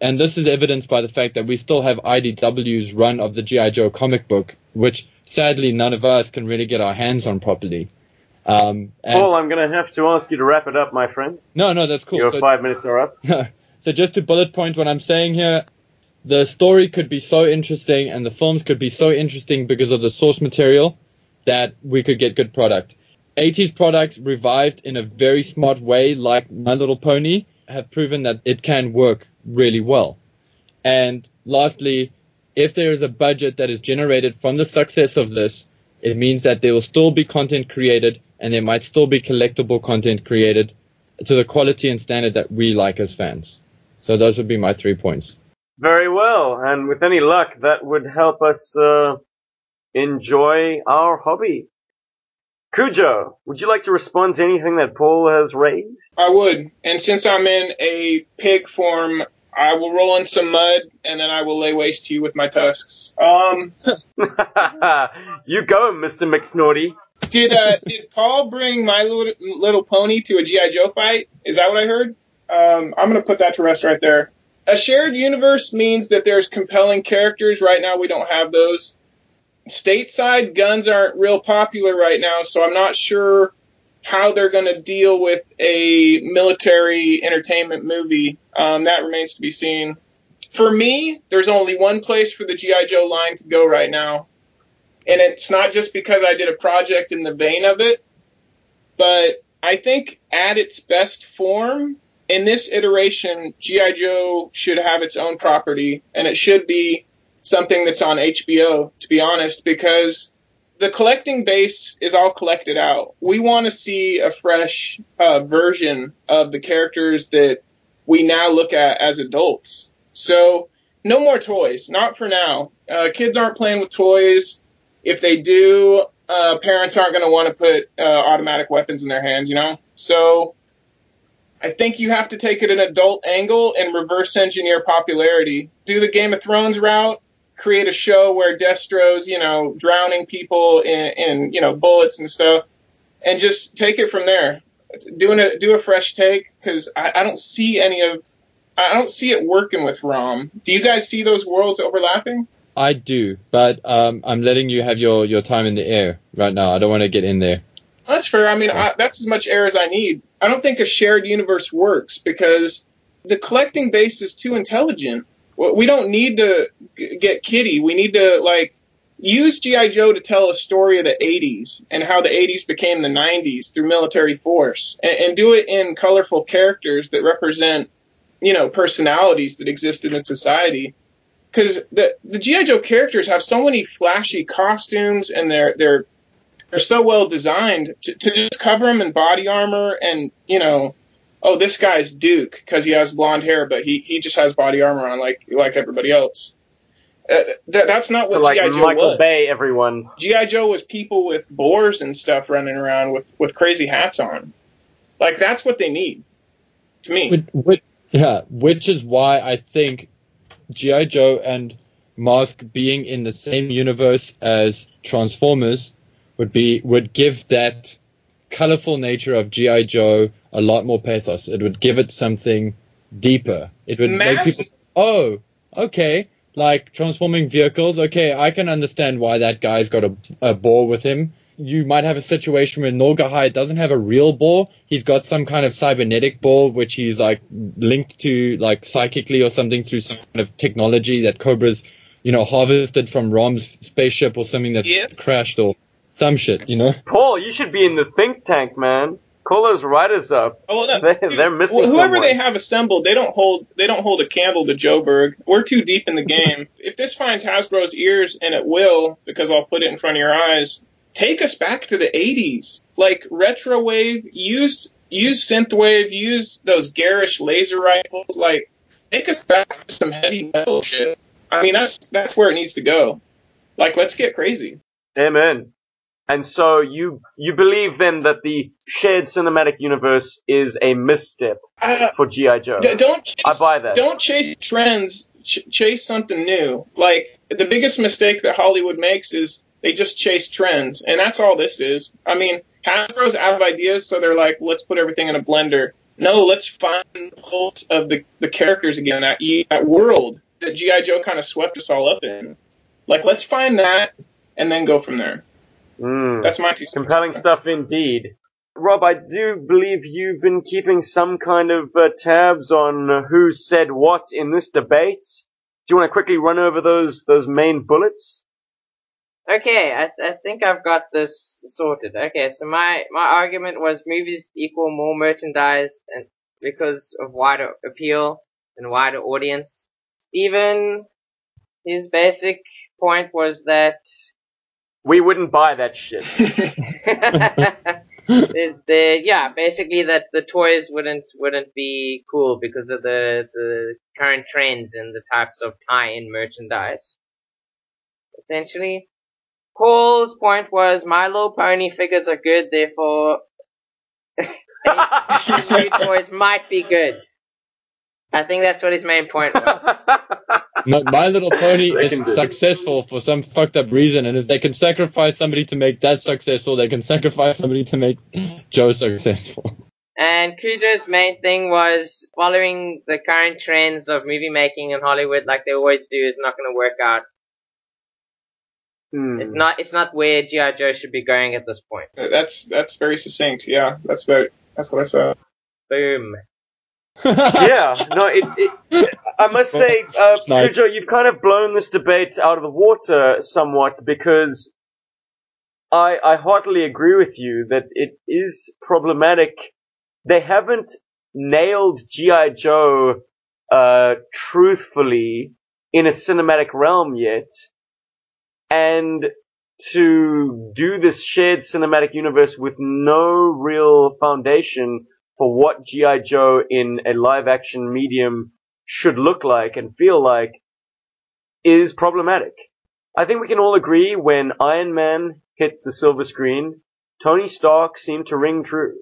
Speaker 3: and this is evidenced by the fact that we still have IDW's run of the GI Joe comic book, which sadly none of us can really get our hands on properly.
Speaker 1: Um, Paul, I'm going to have to ask you to wrap it up, my friend.
Speaker 3: No, no, that's cool.
Speaker 1: Your so, five minutes are up.
Speaker 3: so just to bullet point what I'm saying here, the story could be so interesting and the films could be so interesting because of the source material that we could get good product. 80s products revived in a very smart way, like My Little Pony, have proven that it can work really well. And lastly, if there is a budget that is generated from the success of this, it means that there will still be content created and there might still be collectible content created to the quality and standard that we like as fans. So those would be my three points.
Speaker 1: Very well, and with any luck, that would help us uh, enjoy our hobby. Cujo, would you like to respond to anything that Paul has raised?
Speaker 2: I would, and since I'm in a pig form, I will roll in some mud and then I will lay waste to you with my tusks. Um,
Speaker 1: you go, Mister McSnorty
Speaker 2: did uh, did Paul bring My Little, Little Pony to a GI Joe fight? Is that what I heard? Um, I'm gonna put that to rest right there. A shared universe means that there's compelling characters. Right now, we don't have those. Stateside guns aren't real popular right now, so I'm not sure how they're going to deal with a military entertainment movie. Um, that remains to be seen. For me, there's only one place for the G.I. Joe line to go right now, and it's not just because I did a project in the vein of it, but I think at its best form, in this iteration, G.I. Joe should have its own property, and it should be something that's on HBO, to be honest, because the collecting base is all collected out. We want to see a fresh uh, version of the characters that we now look at as adults. So, no more toys, not for now. Uh, kids aren't playing with toys. If they do, uh, parents aren't going to want to put uh, automatic weapons in their hands, you know? So, I think you have to take it an adult angle and reverse engineer popularity. Do the Game of Thrones route, create a show where Destro's, you know, drowning people in, in you know, bullets and stuff, and just take it from there. Doing a do a fresh take because I, I don't see any of I don't see it working with Rom. Do you guys see those worlds overlapping?
Speaker 3: I do, but um, I'm letting you have your, your time in the air right now. I don't want to get in there.
Speaker 2: That's fair. I mean, I, that's as much air as I need. I don't think a shared universe works because the collecting base is too intelligent. We don't need to get kitty. We need to like use GI Joe to tell a story of the 80s and how the 80s became the 90s through military force, and, and do it in colorful characters that represent, you know, personalities that existed in society. Because the the GI Joe characters have so many flashy costumes, and they're they're they're so well designed to, to just cover them in body armor and you know oh, this guy's Duke because he has blonde hair, but he, he just has body armor on like like everybody else. Uh, th- that's not what
Speaker 1: So like
Speaker 2: GI Joe was.
Speaker 1: Michael
Speaker 2: was.
Speaker 1: Bay, everyone.
Speaker 2: GI Joe was people with boars and stuff running around with with crazy hats on. Like that's what they need. To me,
Speaker 3: Which, which, yeah, which is why I think G.I. Joe and Mask being in the same universe as Transformers would be would give that colorful nature of G.I. Joe a lot more pathos. It would give it something deeper. It would make people oh, okay. Like transforming vehicles, okay, I can understand why that guy's got a, a ball with him. You might have a situation where Norgahide doesn't have a real ball. He's got some kind of cybernetic ball, which he's like linked to like psychically or something through some kind of technology that Cobra's, you know, harvested from Rom's spaceship or something that's crashed or some shit, you know?
Speaker 1: Paul, you should be in the think tank, man. Call those writers up.
Speaker 2: Oh, well, no,
Speaker 1: They-
Speaker 2: dude,
Speaker 1: they're missing
Speaker 2: wh- Whoever
Speaker 1: someone.
Speaker 2: they have assembled, they don't hold they don't hold a candle to Joe Berg. We're too deep in the game. if this finds Hasbro's ears, and it will, because I'll put it in front of your eyes, take us back to the '80s, like retro wave. Use use synthwave. Use those garish laser rifles. Like take us back to some heavy metal shit. I mean, that's that's where it needs to go. Like, let's get crazy.
Speaker 1: Amen. And so you you believe then that the shared cinematic universe is a misstep
Speaker 2: Uh,
Speaker 1: for GI Joe?
Speaker 2: D- don't chase,
Speaker 1: I buy that.
Speaker 2: Don't chase trends. Ch- chase something new. Like the biggest mistake that Hollywood makes is they just chase trends, and that's all this is. I mean, Hasbro's out of ideas, so they're like, let's put everything in a blender. No, let's find the cult of the the characters again. That that world that GI Joe kind of swept us all up in. Like, let's find that, and then go from there.
Speaker 1: Mm.
Speaker 2: That's my two cents.
Speaker 1: Compelling stuff indeed. Rob, I do believe you've been keeping some kind of uh, tabs on uh, who said what in this debate. Do you want to quickly run over those those main bullets?
Speaker 4: Okay, I, I think I've got this sorted. Okay, so my, my argument was movies equal more merchandise and because of wider appeal and wider audience. Steven, his basic point was that
Speaker 1: We wouldn't buy that shit.
Speaker 4: is the yeah basically that the toys wouldn't wouldn't be cool because of the the current trends and the types of tie-in merchandise. Essentially, Paul's point was My Little Pony figures are good, therefore Disney toys might be good. I think that's what his main point was.
Speaker 3: No, My Little Pony is
Speaker 1: can do it.
Speaker 3: successful for some fucked up reason, and if they can sacrifice somebody to make that successful, they can sacrifice somebody to make Joe successful.
Speaker 4: And Cujo's main thing was following the current trends of movie making in Hollywood like they always do is not going to work out.
Speaker 1: Hmm.
Speaker 4: It's not. It's not where GI Joe should be going at this point.
Speaker 2: That's that's very succinct. Yeah, that's very that's what I said.
Speaker 4: Boom.
Speaker 1: Yeah, no, it, it, I must say, uh. Cujo, you've kind of blown this debate out of the water somewhat because I, I heartily agree with you that it is problematic. They haven't nailed G.I. Joe, uh, truthfully in a cinematic realm yet. And to do this shared cinematic universe with no real foundation for what G.I. Joe in a live action medium should look like and feel like is problematic. I think we can all agree when Iron Man hit the silver screen, Tony Stark seemed to ring true.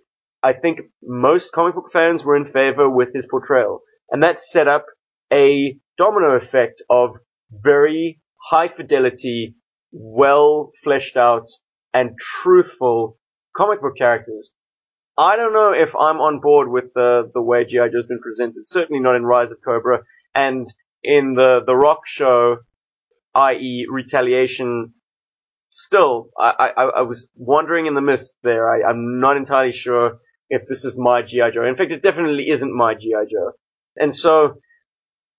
Speaker 1: I think most comic book fans were in favor with his portrayal. And that set up a domino effect of very high fidelity, well fleshed out, and truthful comic book characters. I don't know if I'm on board with the, the way G.I. Joe's been presented. Certainly not in Rise of Cobra. And in the, the Rock show, i.e. Retaliation, still, I, I, I was wandering in the mist there. I, I'm not entirely sure if this is my G.I. Joe. In fact, it definitely isn't my G.I. Joe. And so,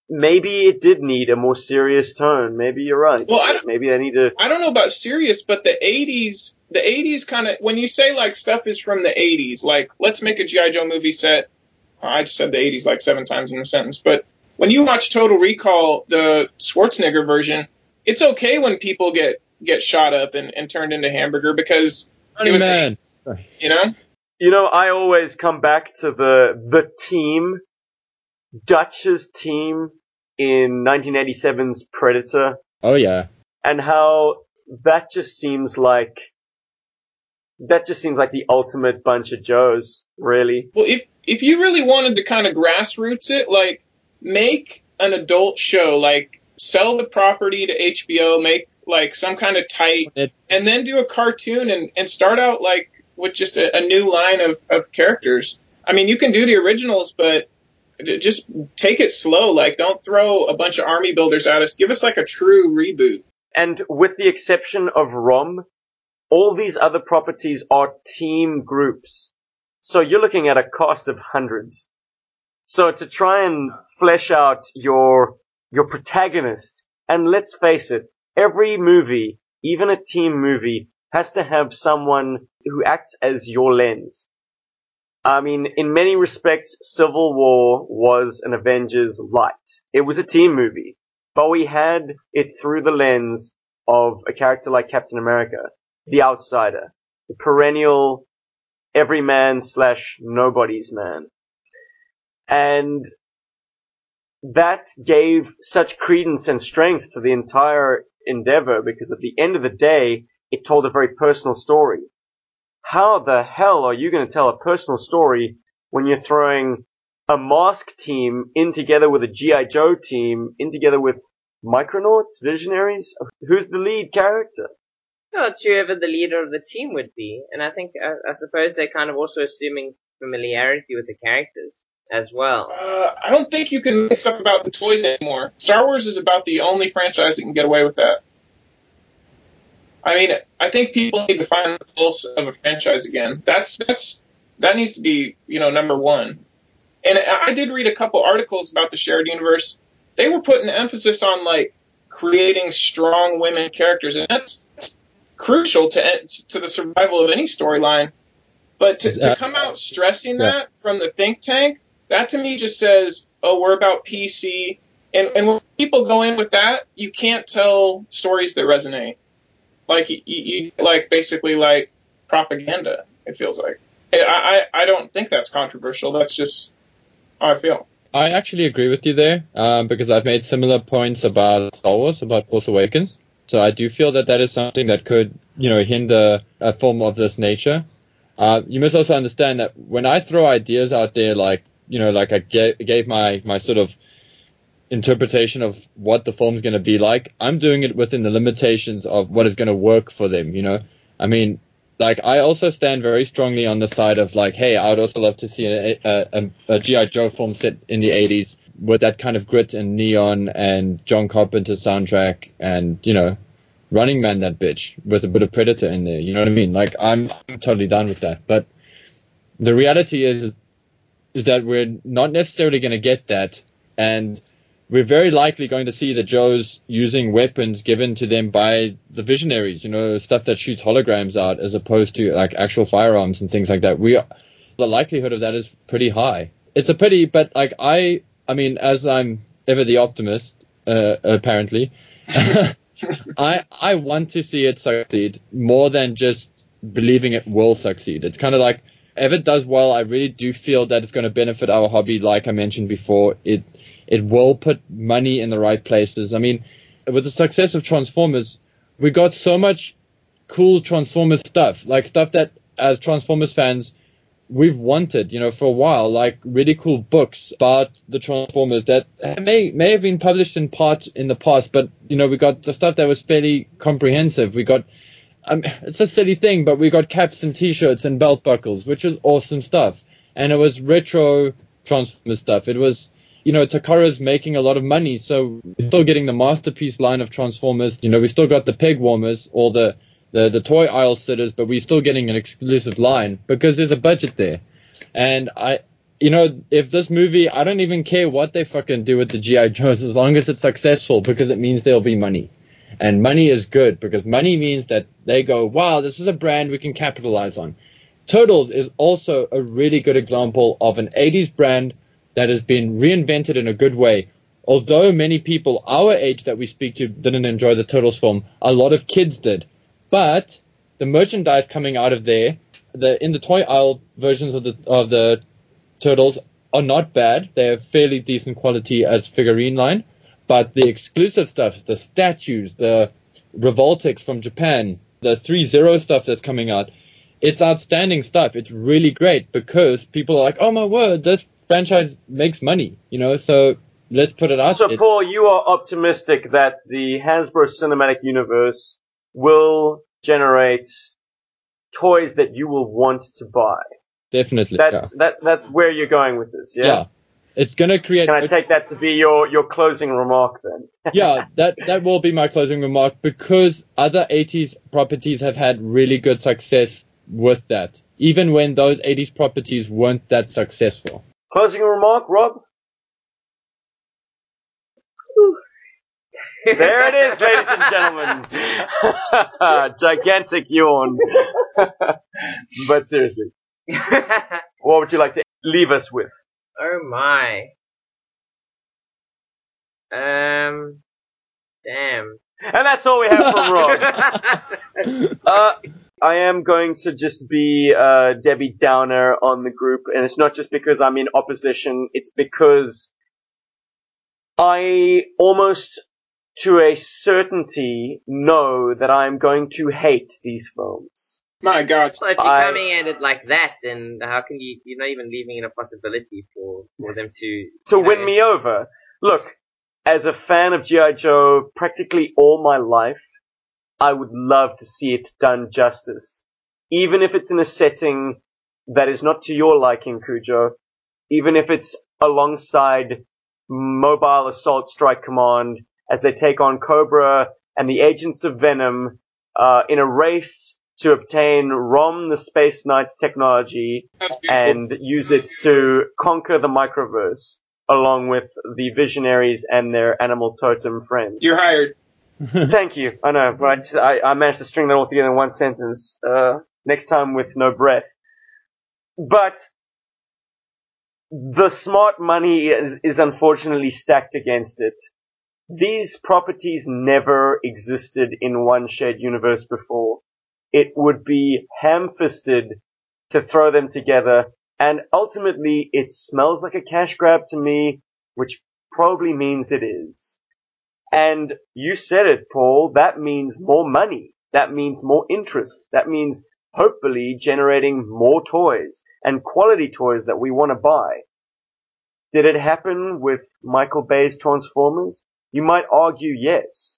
Speaker 1: maybe it did need a more serious tone. Maybe you're right.
Speaker 2: Well, I
Speaker 1: maybe I need to.
Speaker 2: I don't know about serious, but the 80s, the 80s kind of, when you say like stuff is from the 80s, like let's make a G.I. Joe movie set. I just said the 80s like seven times in a sentence, but when you watch Total Recall, the Schwarzenegger version, it's okay when people get get shot up and, and turned into hamburger because it was,
Speaker 3: Man.
Speaker 2: you know.
Speaker 1: You know, I always come back to the the team, Dutch's team in 1987's Predator,
Speaker 3: Oh yeah.
Speaker 1: and how that just seems like that just seems like the ultimate bunch of Joes, really.
Speaker 2: Well, if if you really wanted to kind of grassroots it, like make an adult show, like sell the property to HBO, make like some kind of tight,
Speaker 3: It-
Speaker 2: and then do a cartoon and and start out like with just a, a new line of of characters. I mean, you can do the originals, but just take it slow. Like, don't throw a bunch of army builders at us. Give us like a true reboot.
Speaker 1: And with the exception of ROM, all these other properties are team groups. So you're looking at a cost of hundreds. So to try and flesh out your, your protagonist, and let's face it, every movie, even a team movie, has to have someone who acts as your lens. I mean, in many respects, Civil War was an Avengers light. It was a team movie but we had it through the lens of a character like Captain America, the outsider, the perennial everyman slash nobody's man. And that gave such credence and strength to the entire endeavor because at the end of the day, it told a very personal story. How the hell are you going to tell a personal story when you're throwing a mask team in together with a G.I. Joe team, in together with Micronauts, Visionaries? Who's the lead character?
Speaker 4: No, it's whoever the leader of the team would be, and I think I, I suppose they're kind of also assuming familiarity with the characters as well.
Speaker 2: Uh, I don't think you can mix up about the toys anymore. Star Wars is about the only franchise that can get away with that. I mean, I think people need to find the pulse of a franchise again. That's that's that needs to be you know number one. And I did read a couple articles about the shared universe. They were putting emphasis on like creating strong women characters, and that's, that's crucial to to the survival of any storyline. But to, to come out stressing that from the think tank, that to me just says, oh, we're about PC. And, and when people go in with that, you can't tell stories that resonate. Like you, you like basically like propaganda. It feels like. I, I I don't think that's controversial. That's just how I feel.
Speaker 3: I actually agree with you there um, because I've made similar points about Star Wars, about Force Awakens. So I do feel that that is something that could, you know, hinder a film of this nature. Uh, you must also understand that when I throw ideas out there, like, you know, like I gave, gave my, my sort of interpretation of what the film's going to be like, I'm doing it within the limitations of what is going to work for them, you know? I mean, like I also stand very strongly on the side of like, hey, I would also love to see a, a, a, GI Joe film set in the 80s with that kind of grit and neon and John Carpenter soundtrack and you know, Running Man that bitch with a bit of Predator in there. You know what I mean? Like I'm, I'm totally down with that. But the reality is, is that we're not necessarily going to get that, and we're very likely going to see the Joes using weapons given to them by the visionaries, you know, stuff that shoots holograms out as opposed to like actual firearms and things like that. We the likelihood of that is pretty high. it's a pity, but like I, I mean, as I'm ever the optimist, uh, apparently, I I want to see it succeed more than just believing it will succeed. It's kind of like if it does well, I really do feel that it's going to benefit our hobby. Like I mentioned before, it it will put money in the right places. I mean, with the success of Transformers, we got so much cool Transformers stuff, like stuff that as Transformers fans we've wanted, you know, for a while, like really cool books about the Transformers that may may have been published in part in the past, but you know, we got the stuff that was fairly comprehensive. We got um, it's a silly thing, but we got caps and t-shirts and belt buckles, which was awesome stuff. And it was retro Transformers stuff. It was, you know, Takara's making a lot of money, so we're still getting the masterpiece line of Transformers. You know, we still got the peg warmers or the the, the toy aisle sitters, but we're still getting an exclusive line because there's a budget there. And I, you know, if this movie, I don't even care what they fucking do with the G.I. Joes as long as it's successful because it means there'll be money. And money is good because money means that they go, wow, this is a brand we can capitalize on. Turtles is also a really good example of an 80s brand that has been reinvented in a good way. Although many people our age that we speak to didn't enjoy the Turtles film, a lot of kids did. But the merchandise coming out of there, the in the toy aisle versions of the of the turtles are not bad. They're fairly decent quality as figurine line. But the exclusive stuff, the statues, the Revoltech from Japan, the three zero stuff that's coming out, it's outstanding stuff. It's really great because people are like, oh my word, this franchise makes money, you know, so let's put it out.
Speaker 1: So, Paul, you are optimistic that the Hasbro Cinematic Universe will generate toys that you will want to buy.
Speaker 3: Definitely.
Speaker 1: That's
Speaker 3: yeah.
Speaker 1: that that's where you're going with this, yeah?
Speaker 3: Yeah. It's gonna create
Speaker 1: Can I take that to be your, your closing remark then?
Speaker 3: yeah, that that will be my closing remark because other 80s properties have had really good success with that, even when those 80s properties weren't that successful.
Speaker 1: Closing remark, Rob? there it is, ladies and gentlemen. Gigantic yawn. but seriously, what would you like to leave us with?
Speaker 4: oh my. Um, damn.
Speaker 1: And that's all we have from Rob. uh, I am going to just be uh, Debbie Downer on the group, and it's not just because I'm in opposition, it's because I almost to a certainty know that I'm going to hate these films.
Speaker 2: My God.
Speaker 4: So if you're coming at it like that, then how can you? You're not even leaving it a possibility for for them to
Speaker 1: To
Speaker 4: you know,
Speaker 1: win me over. Look, as a fan of G.I. Joe practically all my life, I would love to see it done justice. Even if it's in a setting that is not to your liking, Cujo. Even if it's alongside Mobile Assault Strike Command as they take on Cobra and the Agents of Venom, uh, in a race to obtain ROM the Space Knight's technology and use it to conquer the microverse along with the visionaries and their animal totem friends.
Speaker 2: You're hired.
Speaker 1: Thank you. I know, but I, I managed to string that all together in one sentence. Uh, next time with no breath. But the smart money is, is unfortunately stacked against it. These properties never existed in one shared universe before. It would be ham-fisted to throw them together, and ultimately it smells like a cash grab to me, which probably means it is. And you said it, Paul, that means more money. That means more interest. That means hopefully generating more toys and quality toys that we want to buy. Did it happen with Michael Bay's Transformers? You might argue yes.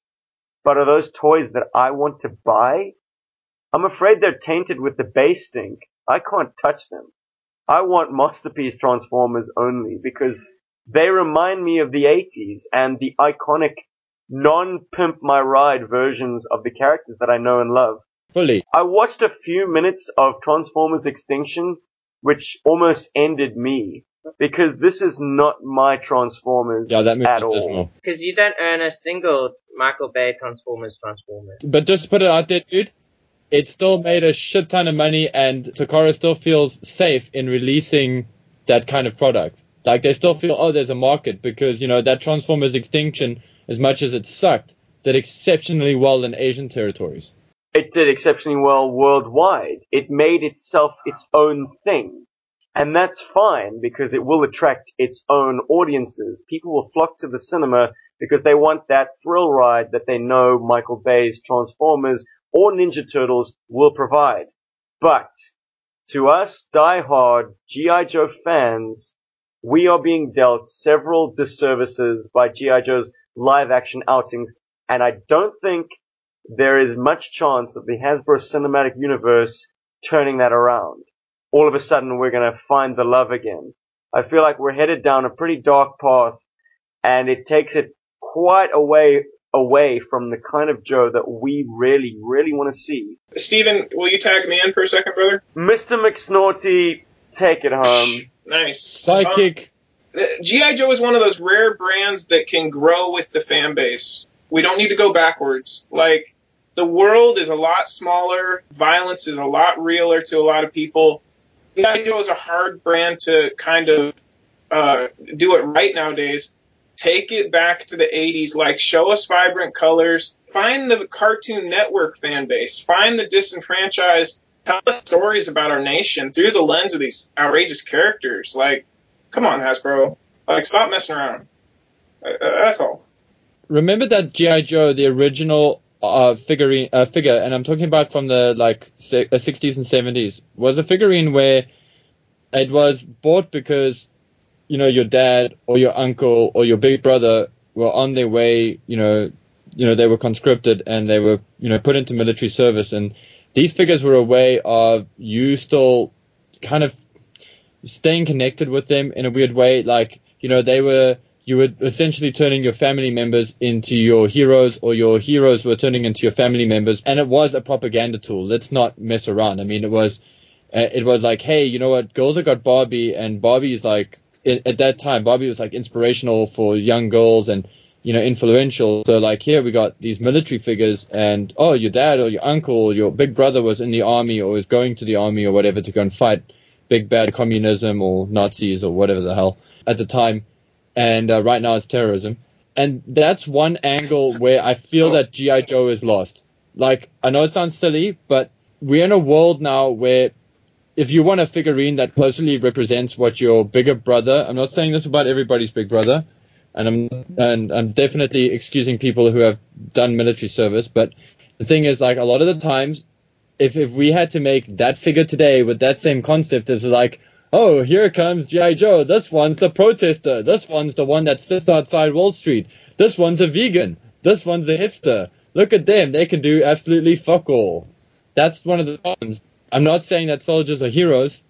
Speaker 1: But are those toys that I want to buy? I'm afraid they're tainted with the Bay stink. I can't touch them. I want Masterpiece Transformers only because they remind me of the 80s and the iconic non-pimp my ride versions of the characters that I know and love.
Speaker 3: Fully.
Speaker 1: I watched a few minutes of Transformers Extinction, which almost ended me because this is not my Transformers
Speaker 3: Yeah, that
Speaker 1: at
Speaker 3: movie's
Speaker 1: all.
Speaker 3: dismal.
Speaker 4: because you don't earn a single Michael Bay Transformers Transformers.
Speaker 3: But just to put it out there, dude, it still made a shit ton of money, and Takara still feels safe in releasing that kind of product. Like they still feel, oh, there's a market because you know that Transformers extinction, as much as it sucked, did exceptionally well in Asian territories.
Speaker 1: It did exceptionally well worldwide. It made itself its own thing. And that's fine because it will attract its own audiences. People will flock to the cinema because they want that thrill ride that they know Michael Bay's Transformers or Ninja Turtles will provide. But to us die-hard G.I. Joe fans, we are being dealt several disservices by G.I. Joe's live action outings, and I don't think there is much chance of the Hasbro Cinematic Universe turning that around. All of a sudden we're gonna find the love again. I feel like we're headed down a pretty dark path, and it takes it quite a way away from the kind of Joe that we really, really want to see.
Speaker 2: Steven, will you tag me in for a second, brother?
Speaker 1: Mr. McSnorty, take it home.
Speaker 2: Nice.
Speaker 3: Psychic.
Speaker 2: Um, G.I. Joe is one of those rare brands that can grow with the fan base. We don't need to go backwards. Like, the world is a lot smaller, violence is a lot realer to a lot of people. G.I. Joe is a hard brand to kind of uh, do it right nowadays take it back to the 80s, like show us vibrant colors, find the Cartoon Network fan base, find the disenfranchised, tell us stories about our nation through the lens of these outrageous characters. Like, come on, Hasbro. Like, stop messing around. Uh, uh that's all.
Speaker 3: Remember that GI Joe, the original uh, figurine uh, figure, and I'm talking about from the like 60s uh, and 70s, was a figurine where it was bought because you know, your dad or your uncle or your big brother were on their way, you know, you know, they were conscripted and they were, you know, put into military service. And these figures were a way of you still kind of staying connected with them in a weird way. Like, you know, they were, you were essentially turning your family members into your heroes or your heroes were turning into your family members. And it was a propaganda tool. Let's not mess around. I mean, it was, uh, it was like, hey, you know what? Girls have got Barbie and Barbie is like, at that time, Barbie was like inspirational for young girls and you know influential. So like here we got these military figures, and oh, your dad or your uncle or your big brother was in the army or was going to the army or whatever to go and fight big bad communism or Nazis or whatever the hell at the time, and uh, right now it's terrorism. And that's one angle where I feel that GI Joe is lost. Like I know it sounds silly, but we're in a world now where if you want a figurine that closely represents what your bigger brother, I'm not saying this about everybody's big brother, and I'm and I'm definitely excusing people who have done military service, but the thing is, like a lot of the times, if if we had to make that figure today with that same concept, it's like, oh, here comes GI Joe. This one's the protester. This one's the one that sits outside Wall Street. This one's a vegan. This one's a hipster. Look at them. They can do absolutely fuck all. That's one of the problems. I'm not saying that soldiers are heroes.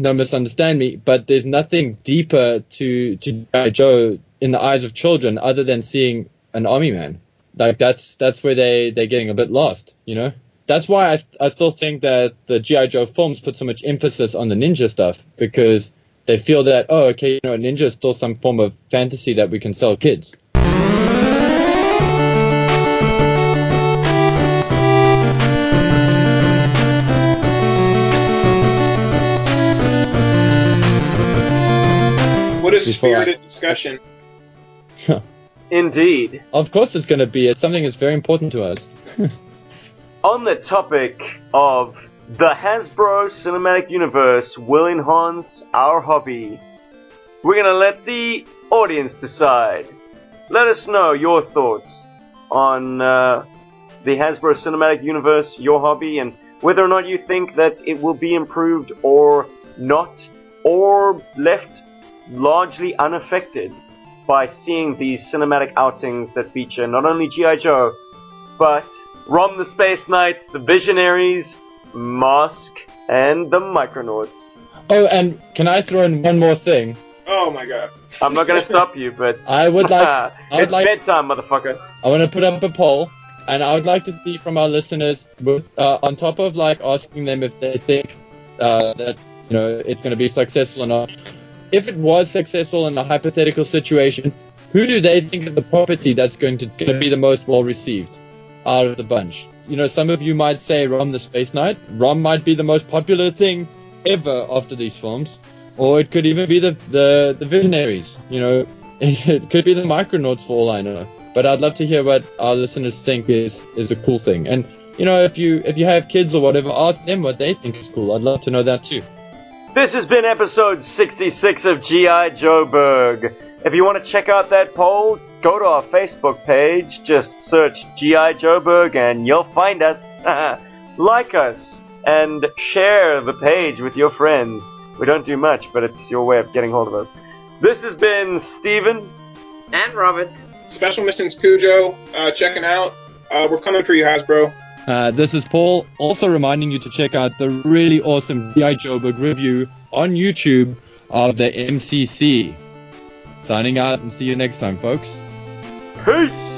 Speaker 3: Don't misunderstand me, but there's nothing deeper to to gi Joe in the eyes of children other than seeing an army man. Like that's that's where they they're getting a bit lost, you know. That's why I, I still think that the GI Joe films put so much emphasis on the ninja stuff because they feel that oh okay you know a ninja is still some form of fantasy that we can sell kids.
Speaker 2: What a spirited discussion.
Speaker 1: Indeed.
Speaker 3: Of course, it's going to be. It's something that's very important to us.
Speaker 1: On the topic of the Hasbro Cinematic Universe will enhance our hobby, we're going to let the audience decide. Let us know your thoughts on uh, the Hasbro Cinematic Universe, your hobby, and whether or not you think that it will be improved or not, or left largely unaffected by seeing these cinematic outings that feature not only G.I. Joe, but Rom the Space Knights, the Visionaries, Mask, and the Micronauts.
Speaker 3: Oh, and can I throw in one more thing?
Speaker 2: Oh my god.
Speaker 1: I'm not gonna stop you, but
Speaker 3: I would like. I would
Speaker 1: it's
Speaker 3: like,
Speaker 1: bedtime, motherfucker.
Speaker 3: I want to put up a poll, and I would like to see from our listeners, uh, on top of like asking them if they think uh, that you know it's going to be successful or not if it was successful in a hypothetical situation, who do they think is the property that's going to, going to be the most well received out of the bunch? You know, some of you might say Rom the Space Knight. Rom might be the most popular thing ever after these films. or it could even be the the, the visionaries. You know, it could be the micronauts for all I know. But I'd love to hear what our listeners think is is a cool thing. And you know, if you if you have kids or whatever, ask them what they think is cool. I'd love to know that too.
Speaker 1: This has been episode 66 of G.I. Joeberg. If you want to check out that poll, go to our Facebook page, just search G.I. Joeberg and you'll find us. like us and share the page with your friends. We don't do much, but it's your way of getting hold of us. This has been Steven.
Speaker 4: And Robert.
Speaker 2: Special Missions Cujo, uh, checking out. Uh, we're coming for you, Hasbro.
Speaker 3: Uh, this is Paul, also reminding you to check out the really awesome G.I. Joeberg review on YouTube of the MCC. Signing out and see you next time, folks.
Speaker 1: Peace!